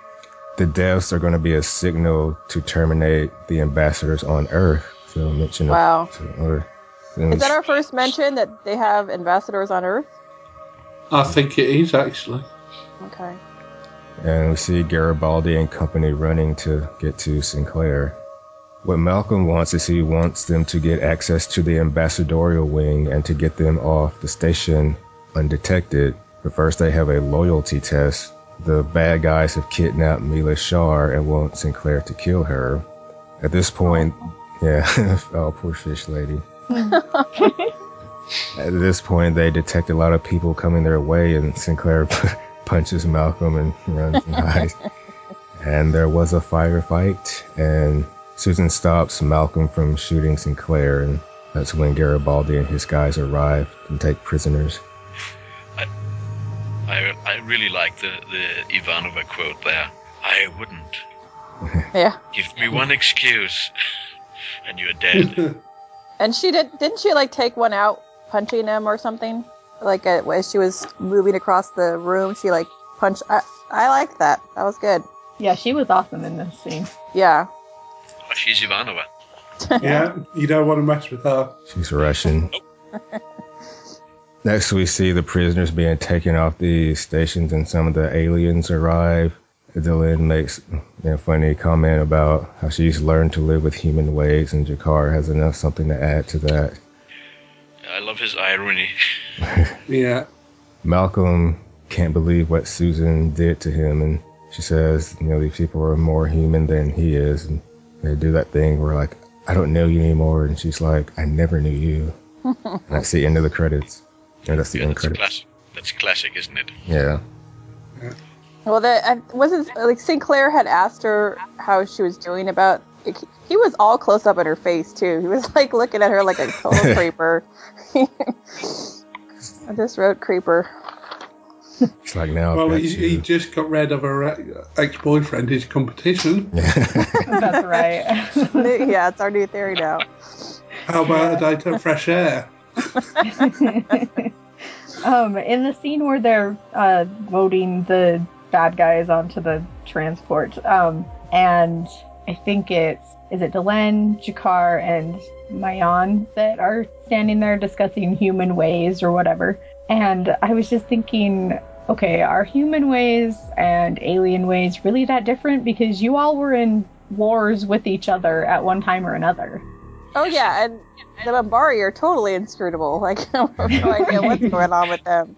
the deaths are going to be a signal to terminate the ambassadors on Earth. So mention of- Wow. to Earth. Is that our first mention that they have ambassadors on Earth? I think it is actually. Okay. and we see Garibaldi and company running to get to Sinclair. What Malcolm wants is he wants them to get access to the ambassadorial wing and to get them off the station undetected. But first, they have a loyalty test. The bad guys have kidnapped Mila Shar and want Sinclair to kill her. At this point, yeah, oh, poor fish lady. At this point, they detect a lot of people coming their way, and Sinclair punches Malcolm and runs and hides. And there was a firefight, and Susan stops Malcolm from shooting Sinclair, and that's when Garibaldi and his guys arrive and take prisoners. I, I really like the, the Ivanova quote there. I wouldn't. Yeah. Give me one excuse, and you're dead. And she did. Didn't she like take one out, punching him or something? Like uh, as she was moving across the room, she like punched. I I liked that. That was good. Yeah, she was awesome in this scene. Yeah. Oh, she's Ivanova. Yeah, you don't want to mess with her. She's Russian. Next, we see the prisoners being taken off the stations, and some of the aliens arrive. Delenn makes a funny comment about how she's learned to live with human ways, and G'Kar has enough something to add to that. I love his irony. Yeah. Malcolm can't believe what Susan did to him, and she says, you know, these people are more human than he is, and they do that thing where like, I don't know you anymore, and she's like, I never knew you. and that's the end of the credits. And that's the Yeah, end that's credits. classic. That's classic, isn't it? Yeah. Well, that I, wasn't like Sinclair had asked her how she was doing about. Like, he was all close up at her face too. He was like looking at her like a total creeper. I just wrote creeper. It's like now. Well, he, he just got rid of her uh, ex boyfriend, his competition. That's right. yeah, it's our new theory now. How about a day of fresh air? um, in the scene where they're uh, loading the bad guys onto the transport, um, and I think it's is it Delenn, G'Kar, and Mayan that are standing there discussing human ways or whatever. And I was just thinking, okay, are human ways and alien ways really that different? Because you all were in wars with each other at one time or another. Oh yeah, and the Minbari are totally inscrutable. Like I have no idea what's going on with them.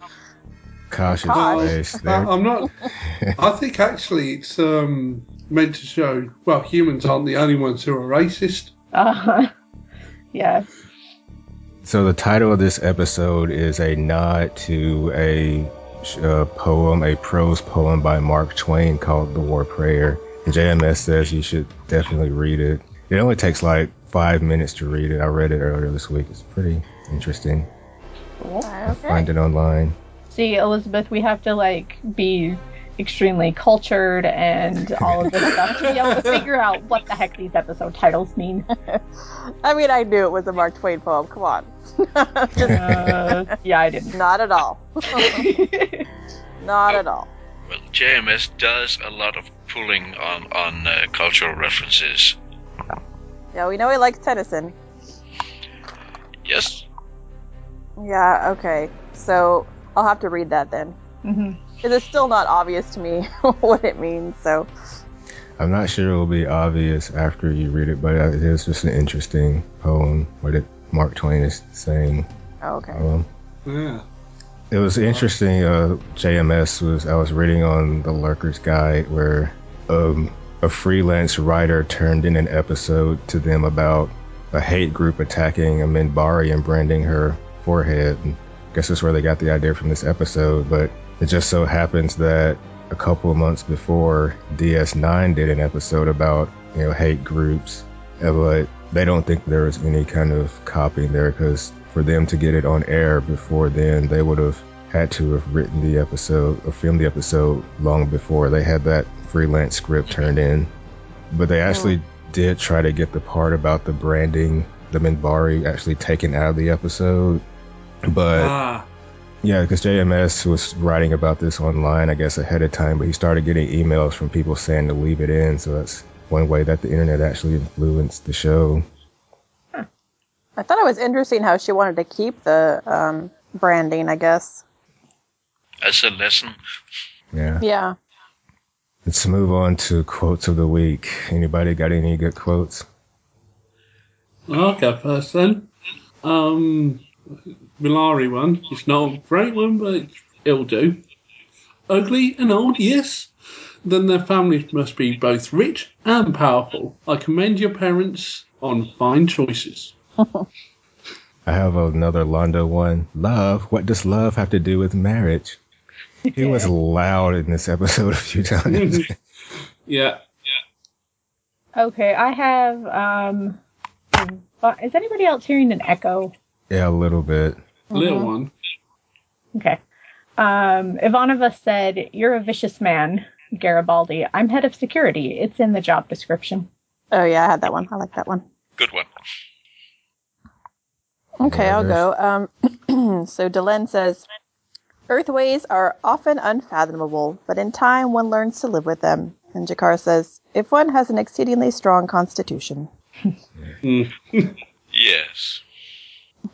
Cautious Gosh. face. Uh, I'm not. I think actually it's um, meant to show. Well, humans aren't the only ones who are racist. Uh-huh. yeah. So the title of this episode is a nod to a uh, poem, a prose poem by Mark Twain called "The War Prayer." And JMS says you should definitely read it. It only takes like five minutes to read it. I read it earlier this week. It's pretty interesting. Okay. Find it online. See, Elizabeth, we have to like be extremely cultured and all of this stuff to be able to figure out what the heck these episode titles mean. I mean, I knew it was a Mark Twain poem. Come on. Uh, yeah, I didn't. not at all. not at all. Well, JMS does a lot of pulling on on uh, cultural references. Yeah, we know he likes Tennyson. Yes, Yeah, okay. So I'll have to read that then. hmm Because it's still not obvious to me what it means, so. I'm not sure it will be obvious after you read it, but it is just an interesting poem. What it Mark Twain is saying. Oh, okay. Um, Yeah. it was interesting. Uh, JMS was I was reading on the Lurker's Guide where um, a freelance writer turned in an episode to them about a hate group attacking a Minbari and branding her forehead. And I guess that's where they got the idea from this episode. But it just so happens that a couple of months before, DS9 did an episode about you know hate groups, uh, but they don't think there was any kind of copying there because for them to get it on air before then, they would have had to have written the episode or filmed the episode long before they had that freelance script turned in. But they actually did try to get the part about the branding, the Minbari, actually taken out of the episode. But Ah. yeah, because JMS was writing about this online, I guess, ahead of time, but he started getting emails from people saying to leave it in. So that's one way that the internet actually influenced the show. I thought it was interesting how she wanted to keep the um, branding. I guess. As a lesson, Yeah. Yeah. Let's move on to quotes of the week. Anybody got any good quotes? I'll go first then. Um, Mollari one. It's not a great one, but it'll do. Ugly and old, yes. Then their families must be both rich and powerful. I commend your parents on fine choices. I have another Londo one. Love. What does love have to do with marriage? He was loud in this episode a few times. Yeah. Yeah. Okay, I have. Um, uh, is anybody else hearing an echo? yeah, a little bit. Little Mhm. one. Okay. Um, Ivanova said, "You're a vicious man, Garibaldi. I'm head of security. It's in the job description." Oh yeah, I had that one. I like that one. good one. Okay, I'll go. Um, so Delenn says, Earthways are often unfathomable, but in time one learns to live with them. And G'Kar says, if one has an exceedingly strong constitution. Yes.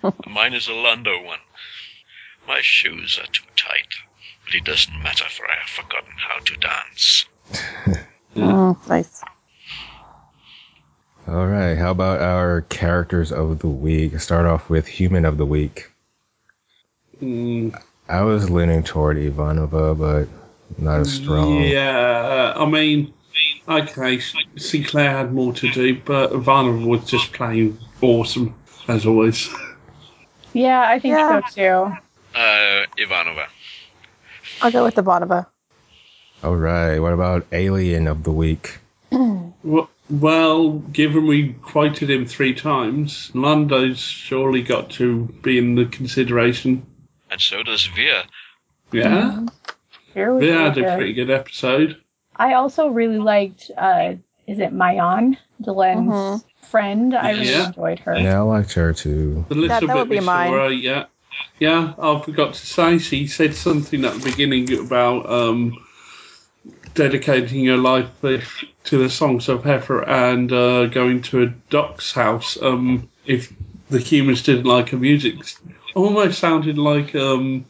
Mine is a Londo one. My shoes are too tight, but it doesn't matter, for I have forgotten how to dance. Mm, nice. All right. How about our characters of the week? Start off with human of the week. Mm. I was leaning toward Ivanova, but not as strong. Yeah, I mean, okay, Sinclair had more to do, but Ivanova was just playing awesome, as always. Yeah, I think Yeah. so too. Uh, Ivanova. I'll go with the Bonova. All right. What about alien of the week? Well, well, given we quoted him three times, Londo's surely got to be in the consideration. And so does Vir. Yeah, Here we we go. had a pretty good episode. I also really liked. Uh, is it Mayan, Delenn's friend? I really Yeah. enjoyed her. Yeah, I liked her too. The little That- that bit would be we mine. saw yeah. Yeah, I forgot to say, she said something at the beginning about um, dedicating her life to the songs of Heifer and uh, going to a doc's house um, if the humans didn't like her music. Almost sounded like um,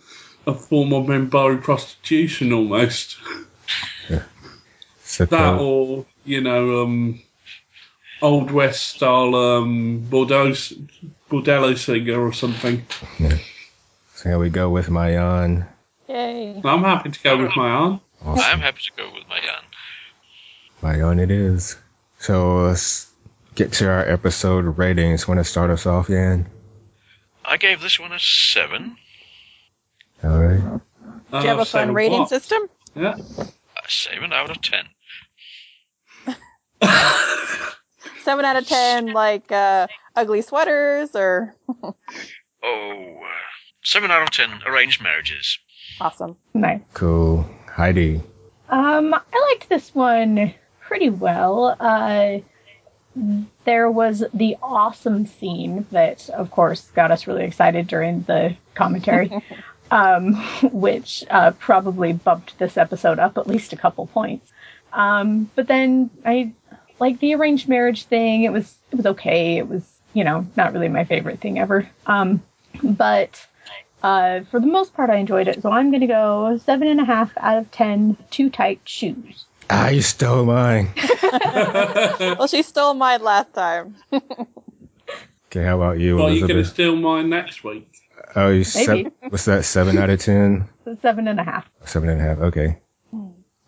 a form of Minbari prostitution, almost. So That or, you know, um, Old West style um, Bordeaux, Bordello singer or something. so here we go with Mayan. Yay. I'm happy to go with my aunt. Awesome. I'm happy to go with my Jan. Mayan it is. So let's get to our episode ratings. Want to start us off, Yan? I gave this one a 7. All right. Do you have a fun rating system? Yeah. A 7 out of 10. Seven out of ten, like uh, ugly sweaters, or Oh, uh, 7 out of 10 arranged marriages. awesome. Nice. Cool. Heidi. Um, I liked this one pretty well. Uh, there was the awesome scene that, of course, got us really excited during the commentary, um, which uh, probably bumped this episode up at least a couple points. Um, but then I like the arranged marriage thing. It was it was okay. It was you know not really my favorite thing ever. Um, but uh, for the most part, I enjoyed it. So I'm going to go seven and a half out of ten. Too tight shoes. Ah, you stole mine. well, she stole mine last time. Okay, how about you, well, you going to steal mine next week. Oh, you Maybe. se- what's that? Seven out of ten? Seven and a half. Seven and a half. Okay.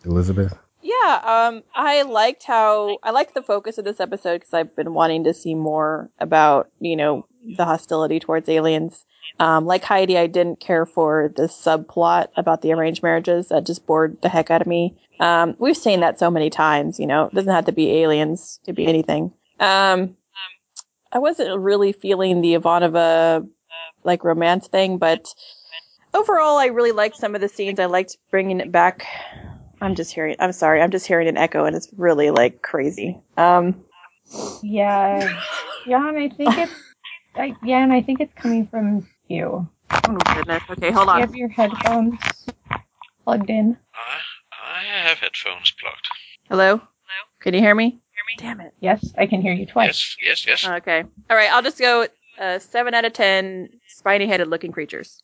Elizabeth. Yeah, um, I liked how I liked the focus of this episode because I've been wanting to see more about you know the hostility towards aliens. Um, like Heidi, I didn't care for the subplot about the arranged marriages. That just bored the heck out of me. Um, we've seen that so many times. You know, it doesn't have to be aliens. It could be anything. Um, I wasn't really feeling the Ivanova like romance thing, but overall, I really liked some of the scenes. I liked bringing it back. I'm just hearing. I'm sorry. I'm just hearing an echo, and it's really like crazy. Um, Yeah, yeah, and I think it's, I, yeah, and I think it's coming from you. oh goodness. Okay, hold You on. have your headphones plugged in. I, I have headphones plugged. Hello. Hello. Can you hear me? Hear me? Damn it. Yes, I can hear you twice. Yes, yes, yes. Okay. All right. I'll just go uh, seven out of ten spiny-headed looking creatures.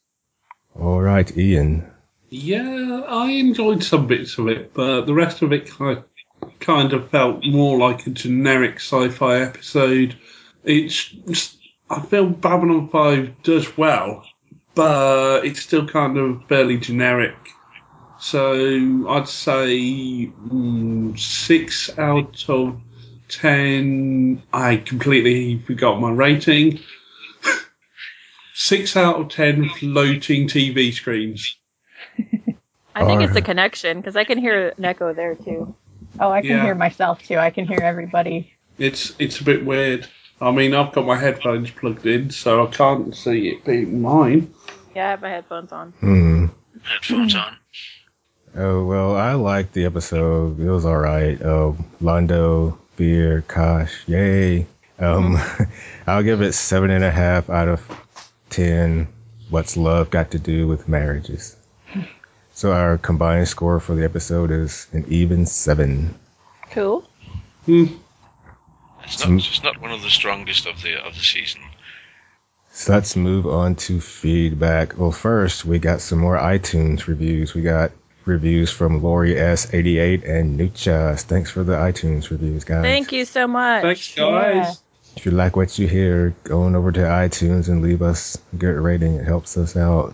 All right, Ian. Yeah, I enjoyed some bits of it, but the rest of it kind kind of felt more like a generic sci-fi episode. It's I feel Babylon Five does well, but it's still kind of fairly generic. So I'd say mm, six out of ten. I completely forgot my rating. Six out of ten floating TV screens. I think it's Alright. the connection because I can hear an echo there too. Oh, I can Yeah. hear myself too. I can hear everybody. It's it's a bit weird. I mean, I've got my headphones plugged in, so I can't see it being mine. Yeah, I have my headphones on. Hmm. Headphones on. Oh well, I liked the episode. It was all right. Uh, Londo, Vir, Kosh, yay. Um, I'll give it seven and a half out of ten. What's love got to do with marriages? So our combined score for the episode is an even seven. Cool. Hmm. It's not, it's not one of the strongest of the of the season. So let's move on to feedback. Well, first we got some more iTunes reviews. We got reviews from Lori S88 and Nuchas. Thanks for the iTunes reviews, guys. Thank you so much. Thanks, guys. If you like what you hear, go on over to iTunes and leave us a good rating. It helps us out.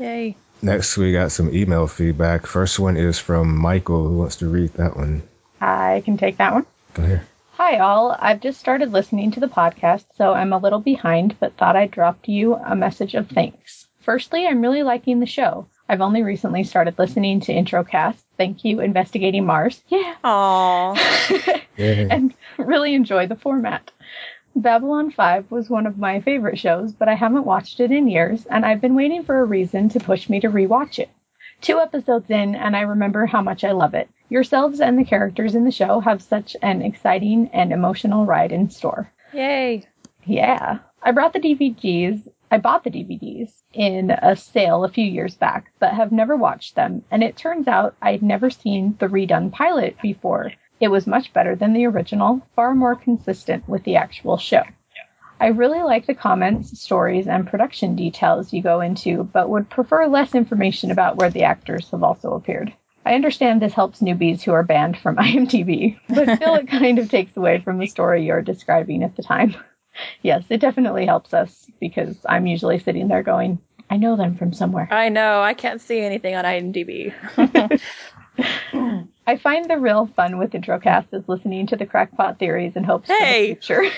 Yay. Next, we got some email feedback. First one is from Michael, who wants to read that one. I can take that one. Go ahead. Hi, all. I've just started listening to the podcast, so I'm a little behind, but thought I'd drop you a message of thanks. Firstly, I'm really liking the show. I've only recently started listening to Introcast. Thank you, Investigating Mars. Yeah. Aww. Yeah. and really enjoy the format. Babylon 5 was one of my favorite shows, but I haven't watched it in years, and I've been waiting for a reason to push me to rewatch it. Two episodes in, and I remember how much I love it. Yourselves and the characters in the show have such an exciting and emotional ride in store. Yay. Yeah. I brought the DVDs. I bought the DVDs in a sale a few years back, but have never watched them. And it turns out I'd never seen the redone pilot before. It was much better than the original, far more consistent with the actual show. I really like the comments, stories, and production details you go into, but would prefer less information about where the actors have also appeared. I understand this helps newbies who are banned from IMDb, but still it kind of takes away from the story you're describing at the time. Yes, it definitely helps us because I'm usually sitting there going, I know them from somewhere. I know. I can't see anything on IMDb. I find the real fun with Introcast is listening to the crackpot theories and hopes Hey! for the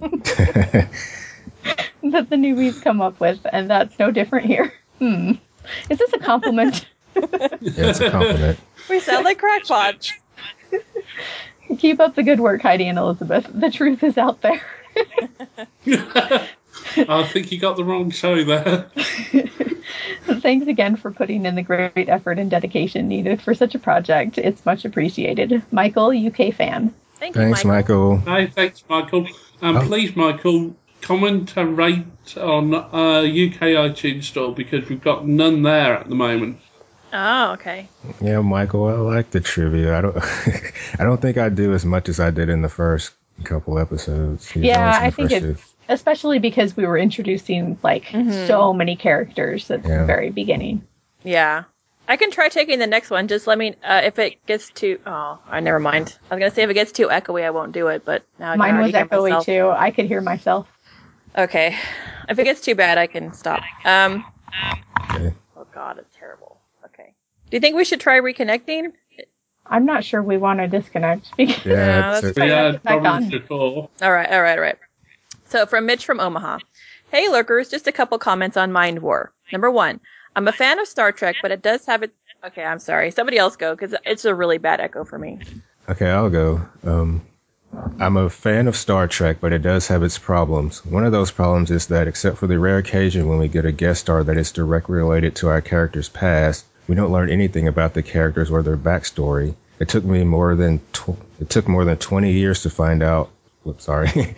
future that the newbies come up with, and that's no different here. Hmm. Is this a compliment? Yeah, it's a compliment. we sound like crackpots. Keep up the good work, Heidi and Elizabeth. The truth is out there. I think you got the wrong show there. Thanks again for putting in the great effort and dedication needed for such a project. It's much appreciated. Michael, UK fan. Thank you, Thanks, Michael. Michael. Hey, thanks, Michael. And Oh. please, Michael, comment and rate on uh, UK iTunes Store because we've got none there at the moment. Oh, okay. Yeah, Michael, I like the trivia. I don't, I don't think I do as much as I did in the first couple episodes. He Yeah, always I think first it's especially because we were introducing like Mhm. so many characters at Yeah. the very beginning. Yeah. I can try taking the next one. Just let me uh, if it gets too. Oh, I never mind. I was gonna say if it gets too echoey, I won't do it. But now I Mine can was hear echoey myself. too. I could hear myself. Okay, if it gets too bad, I can stop. Um. Okay. Oh God, it's terrible. Okay. Do you think we should try reconnecting? I'm not sure we want to disconnect because Yeah, Yeah, it's that's a- We Back had on. problems before. All right, all right, all right. So from Mitch from Omaha. Hey lurkers, just a couple comments on Mind War. Number one, I'm a fan of Star Trek, but it does have it. Okay, I'm sorry. Somebody else go because it's a really bad echo for me. Okay, I'll go. Um, I'm a fan of Star Trek, but it does have its problems. One of those problems is that, except for the rare occasion when we get a guest star that is directly related to our character's past, we don't learn anything about the characters or their backstory. It took me more than tw- it took more than 20 years to find out. Whoops, sorry,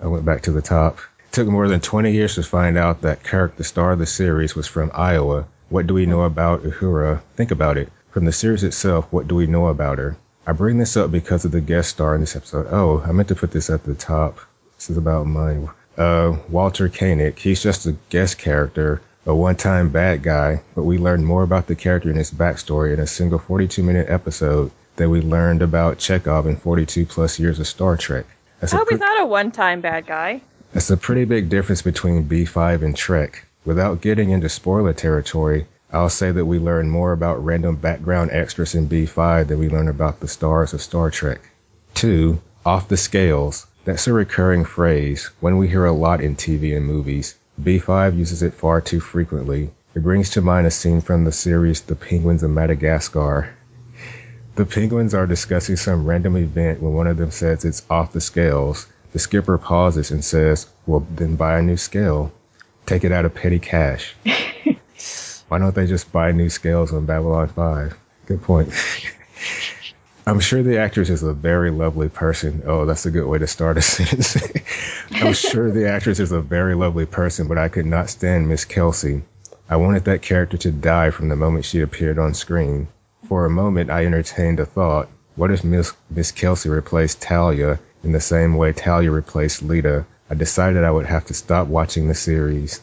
I went back to the top. It took more than 20 years to find out that Kirk, the star of the series, was from Iowa. What do we know about Uhura? Think about it. From the series itself, what do we know about her? I bring this up because of the guest star in this episode. Oh, I meant to put this at the top. This is about mine. Uh, Walter Koenig. He's just a guest character, a one-time bad guy, but we learned more about the character and his backstory in a single 42-minute episode than we learned about Chekov in 42 plus years of Star Trek. That's I hope he's not a one-time bad guy. that's a pretty big difference between B5 and Trek. Without getting into spoiler territory, I'll say that we learn more about random background extras in B5 than we learn about the stars of Star Trek. 2. Off the scales. That's a recurring phrase, one we hear a lot in TV and movies. B5 uses it far too frequently. It brings to mind a scene from the series The Penguins of Madagascar. The penguins are discussing some random event when one of them says it's off the scales. The skipper pauses and says, Well, then buy a new scale. Take it out of petty cash. Why don't they just buy new scales on Babylon 5? Good point. I'm sure the actress is a very lovely person. Oh, that's a good way to start a sentence. I'm sure the actress is a very lovely person, but I could not stand Miss Kelsey. I wanted that character to die from the moment she appeared on screen. For a moment, I entertained a thought. What if Miss, Miss Kelsey replaced Talia in the same way Talia replaced Lyta? I decided I would have to stop watching the series.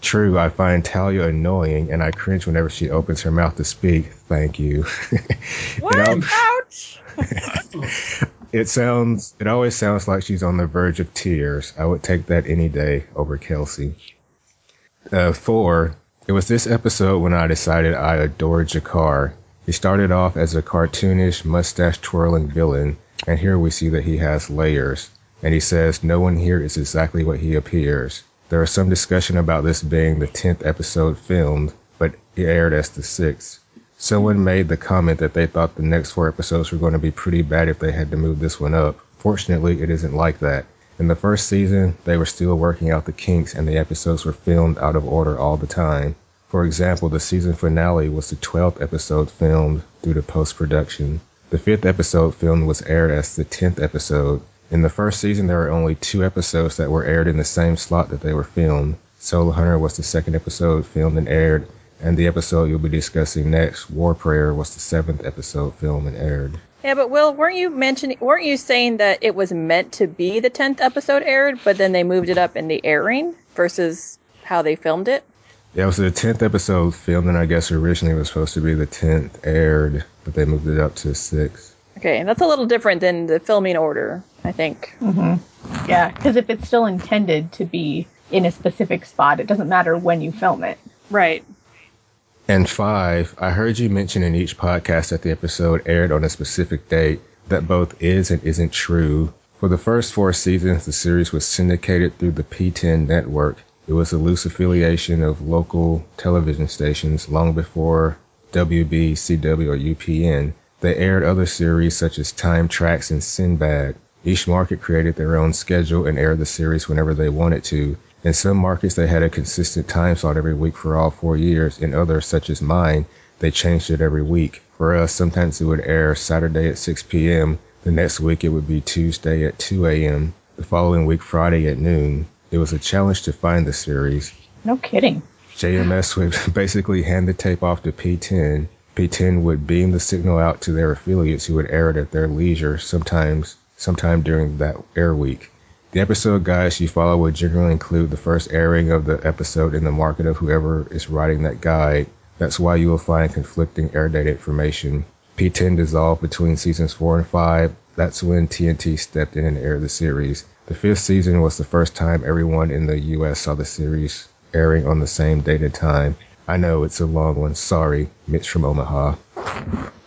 True, I find Talia annoying and I cringe whenever she opens her mouth to speak. Thank you. What? Ouch! it sounds, it always sounds like she's on the verge of tears. I would take that any day over Kelsey. Uh, four, it was this episode when I decided I adored G'Kar. He started off as a cartoonish, mustache twirling villain, and here we see that he has layers. And he says, No one here is exactly what he appears. There was some discussion about this being the 10th episode filmed, but it aired as the 6th. Someone made the comment that they thought the next four episodes were going to be pretty bad if they had to move this one up. Fortunately, it isn't like that. In the first season, they were still working out the kinks and the episodes were filmed out of order all the time. For example, the season finale was the 12th episode filmed due to post production. The fifth episode filmed was aired as the 10th episode. In the first season, there were only two episodes that were aired in the same slot that they were filmed. Soul Hunter was the second episode filmed and aired, and the episode you'll be discussing next, War Prayer, was the seventh episode filmed and aired. Yeah, but Will, weren't you mentioning? Weren't you saying that it was meant to be the tenth episode aired, but then they moved it up in the airing versus how they filmed it? Yeah, it was the tenth episode filmed, and I guess originally it was supposed to be the tenth aired, but they moved it up to six. Okay, that's a little different than the filming order, I think. Mm-hmm. Yeah, because if it's still intended to be in a specific spot, it doesn't matter when you film it. Right. And five, I heard you mention in each podcast that the episode aired on a specific date. That both is and isn't true. For the first four seasons, the series was syndicated through the PTEN network. It was a loose affiliation of local television stations long before WB, CW, or UPN. They aired other series such as Time Trax and Sinbad. Each market created their own schedule and aired the series whenever they wanted to. In some markets, they had a consistent time slot every week for all four years. In others, such as mine, they changed it every week. For us, sometimes it would air Saturday at 6 p.m. The next week, it would be Tuesday at 2 a.m. The following week, Friday at noon. It was a challenge to find the series. No kidding. JMS would basically hand the tape off to PTEN. PTEN would beam the signal out to their affiliates who would air it at their leisure, sometimes sometime during that air week. The episode guides you follow would generally include the first airing of the episode in the market of whoever is writing that guide. That's why you will find conflicting air date information. PTEN dissolved between seasons 4 and 5. That's when TNT stepped in and aired the series. The fifth season was the first time everyone in the US saw the series airing on the same date and time. I know it's a long one. Sorry, Mitch from Omaha.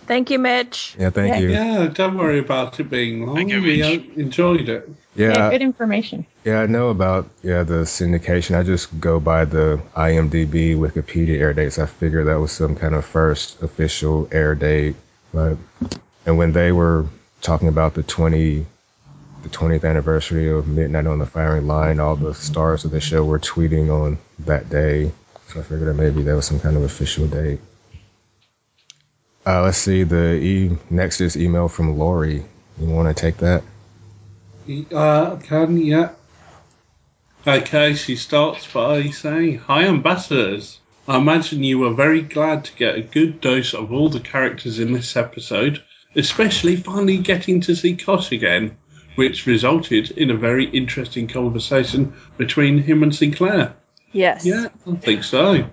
Thank you, Mitch. Yeah, thank Yeah. you. Yeah, don't worry about it being long. Thank you, we Mitch. enjoyed it. Yeah, Yeah, good information. yeah, I know about yeah the syndication. I just go by the IMDb Wikipedia air dates. I figure that was some kind of first official air date. But and when they were talking about the twenty the twentieth anniversary of Midnight on the Firing Line, all the stars of the show were tweeting on that day. So I figured that maybe that was some kind of official date. Uh, let's see. The e- next is email from Lori. You want to take that? Uh, can, yeah. Okay, she starts by saying, Hi, ambassadors. I imagine you were very glad to get a good dose of all the characters in this episode, especially finally getting to see Kosh again, which resulted in a very interesting conversation between him and Sinclair. Yes. Yeah, I think so.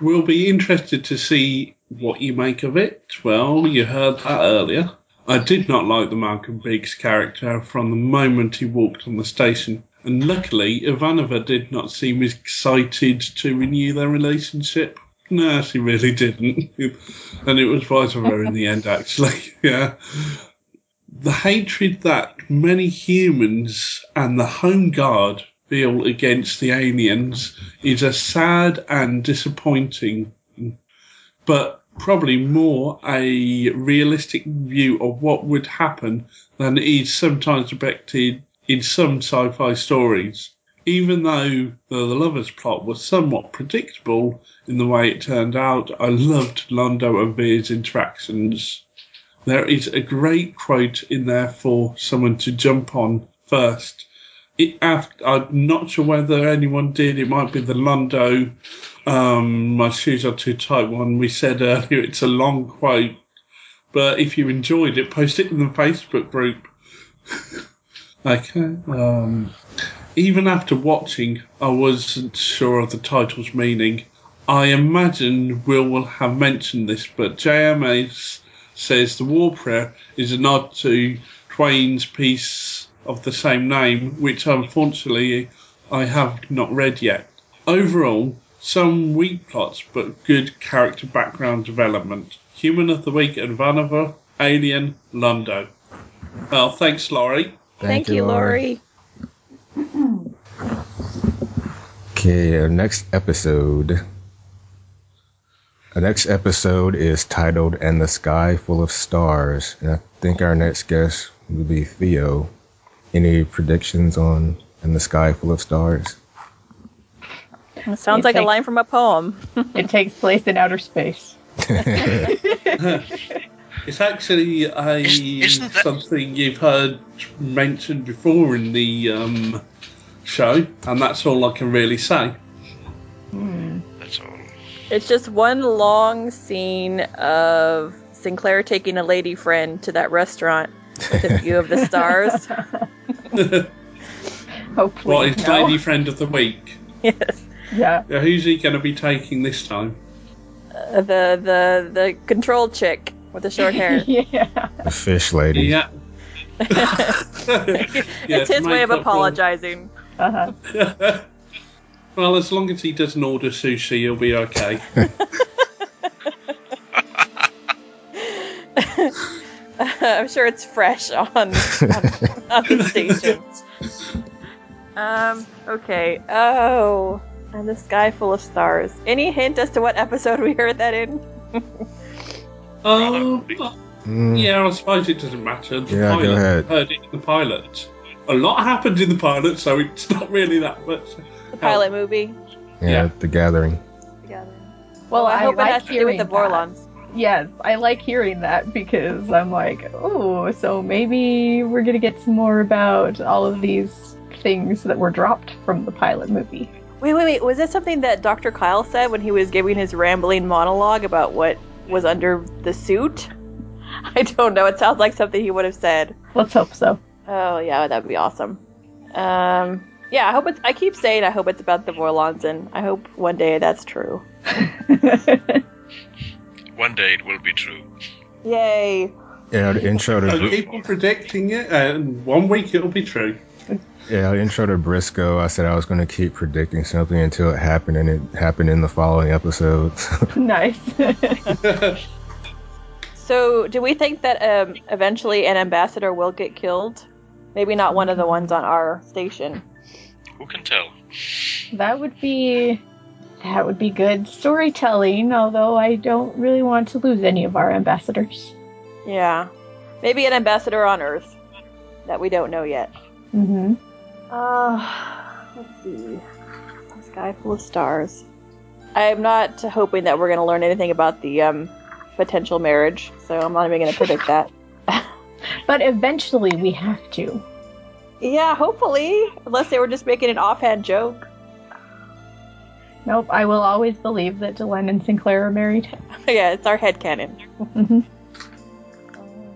We'll be interested to see what you make of it. Well, you heard that earlier. I did not like the Malcolm Biggs character from the moment he walked on the station, and luckily Ivanova did not seem excited to renew their relationship. No, she really didn't. and it was vice versa in the end, actually. Yeah. The hatred that many humans and the Home Guard feel against the aliens is a sad and disappointing, but probably more a realistic view of what would happen than is sometimes depicted in some sci-fi stories. Even though the, the lovers plot was somewhat predictable in the way it turned out, I loved Londo and Vir's interactions. There is a great quote in there for someone to jump on first. It, I'm not sure whether anyone did. It might be the Londo. Um, my shoes are too tight. One we said earlier. It's a long quote, but if you enjoyed it, post it in the Facebook group. okay. Um, even after watching, I wasn't sure of the title's meaning. I imagine Will will have mentioned this, but JMS says the War Prayer is a nod to Twain's piece of the same name, which unfortunately I have not read yet. Overall, some weak plots, but good character background development. Human of the Week, Ivanova, Alien, Londo. Well, thanks, Laurie. Thank, you, Laurie. Okay, our next episode. Our next episode is titled "And the Sky Full of Stars," and I think our next guest will be Theo. Any predictions on "In the Sky Full of Stars"? It sounds It like a line from a poem. It takes place in outer space. It's actually a that- something you've heard mentioned before in the um, show, and that's all I can really say. That's all. It's just one long scene of Sinclair taking a lady friend to that restaurant with a view of the stars. Hopefully, what is no. lady friend of the week? yes. Yeah. Yeah, who's he going to be taking this time? Uh, the the the control chick with the short hair. yeah. the fish lady. Yeah. it's his way of apologizing. Uh-huh. well, as long as he doesn't order sushi, he'll be okay. I'm sure it's fresh on on, on the station. Um. Okay. Oh, and the sky full of stars. Any hint as to what episode we heard that in? um, Mm, yeah, I suppose it doesn't matter. The Yeah, go ahead. heard it in the pilot. A lot happened in the pilot, so it's not really that much. The pilot movie. yeah, yeah. The Gathering. Together. Well, I, I, hope like it has to do with the that. Yes, I like hearing that because I'm like, oh, so maybe we're gonna get some more about all of these things that were dropped from the pilot movie. Wait, wait, wait. Was that something that Dr. Kyle said when he was giving his rambling monologue about what was under the suit? I don't know. It sounds like something he would have said. Let's hope so. Oh yeah, that'd be awesome. Um, Yeah, I hope it's. I keep saying I hope it's about the Vorlons, and I hope one day that's true. One day it will be true. Yay! Yeah, the intro to I Br- keep predicting it, and one week it'll be true. yeah, the intro to Briscoe. I said I was going to keep predicting something until it happened, and it happened in the following episodes. nice. So, do we think that um, eventually an ambassador will get killed? Maybe not one of the ones on our station. Who can tell? that would be that would be good storytelling, although I don't really want to lose any of our ambassadors. Yeah, maybe an ambassador on Earth that we don't know yet. Mm-hmm. Uh, let's see. A sky full of stars. I'm not hoping that we're going to learn anything about the um, potential marriage, so I'm not even going to predict that. But eventually we have to. Yeah, hopefully, unless they were just making an offhand joke. Nope, I will always believe that Delenn and Sinclair are married. yeah, it's our headcanon. Mm-hmm. Um,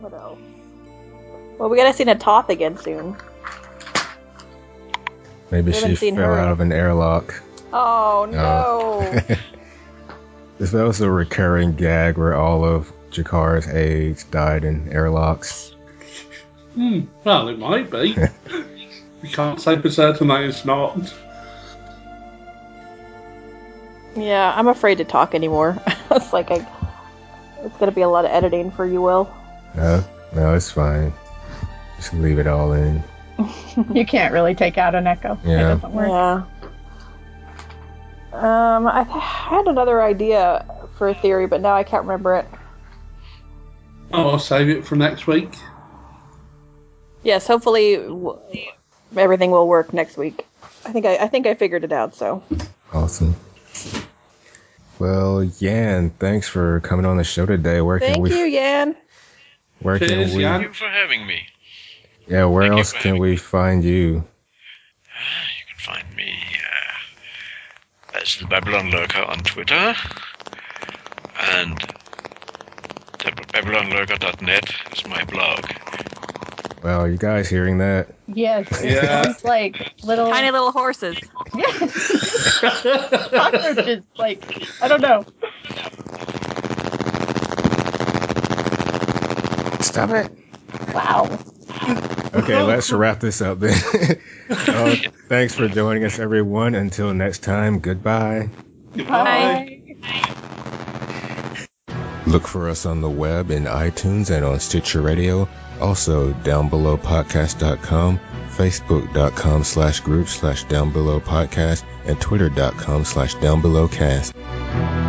what else? Well, we gotta see Na'Toth again soon. Maybe We she fell her. out of an airlock. Oh no! this was a recurring gag where all of G'Kar's aides died in airlocks. Hmm, well, it might be. we can't say for certain that it's not. Yeah, I'm afraid to talk anymore. it's like I, it's gonna be a lot of editing for you, Will. No, no, it's fine. Just leave it all in. You can't really take out an echo. It Yeah. doesn't work. Yeah. Um, I had another idea for a theory, but now I can't remember it. Oh, I'll save it for next week. Yes, hopefully w- everything will work next week. I think I, I think I figured it out. So Awesome. Well, Yan, thanks for coming on the show today. Where can we? thank you, Yan. Where can we? Yan. Thank you for having me. Yeah, where Thank else can having we find you? You can find me uh, as the Babylon Lurker on Twitter, and the BabylonLurker.net is my blog. Well, are you guys hearing that? Yes, it Yeah. sounds like little Tiny little horses. cockroaches. Like I don't know. Stop it. Wow. Okay, let's wrap this up then. well, uh, thanks for joining us, everyone. Until next time, goodbye. Goodbye. Look for us on the web in iTunes and on Stitcher Radio. Also, downbelowpodcast.com, facebook.com slash group slash downbelowpodcast, and twitter.com slash downbelowcast.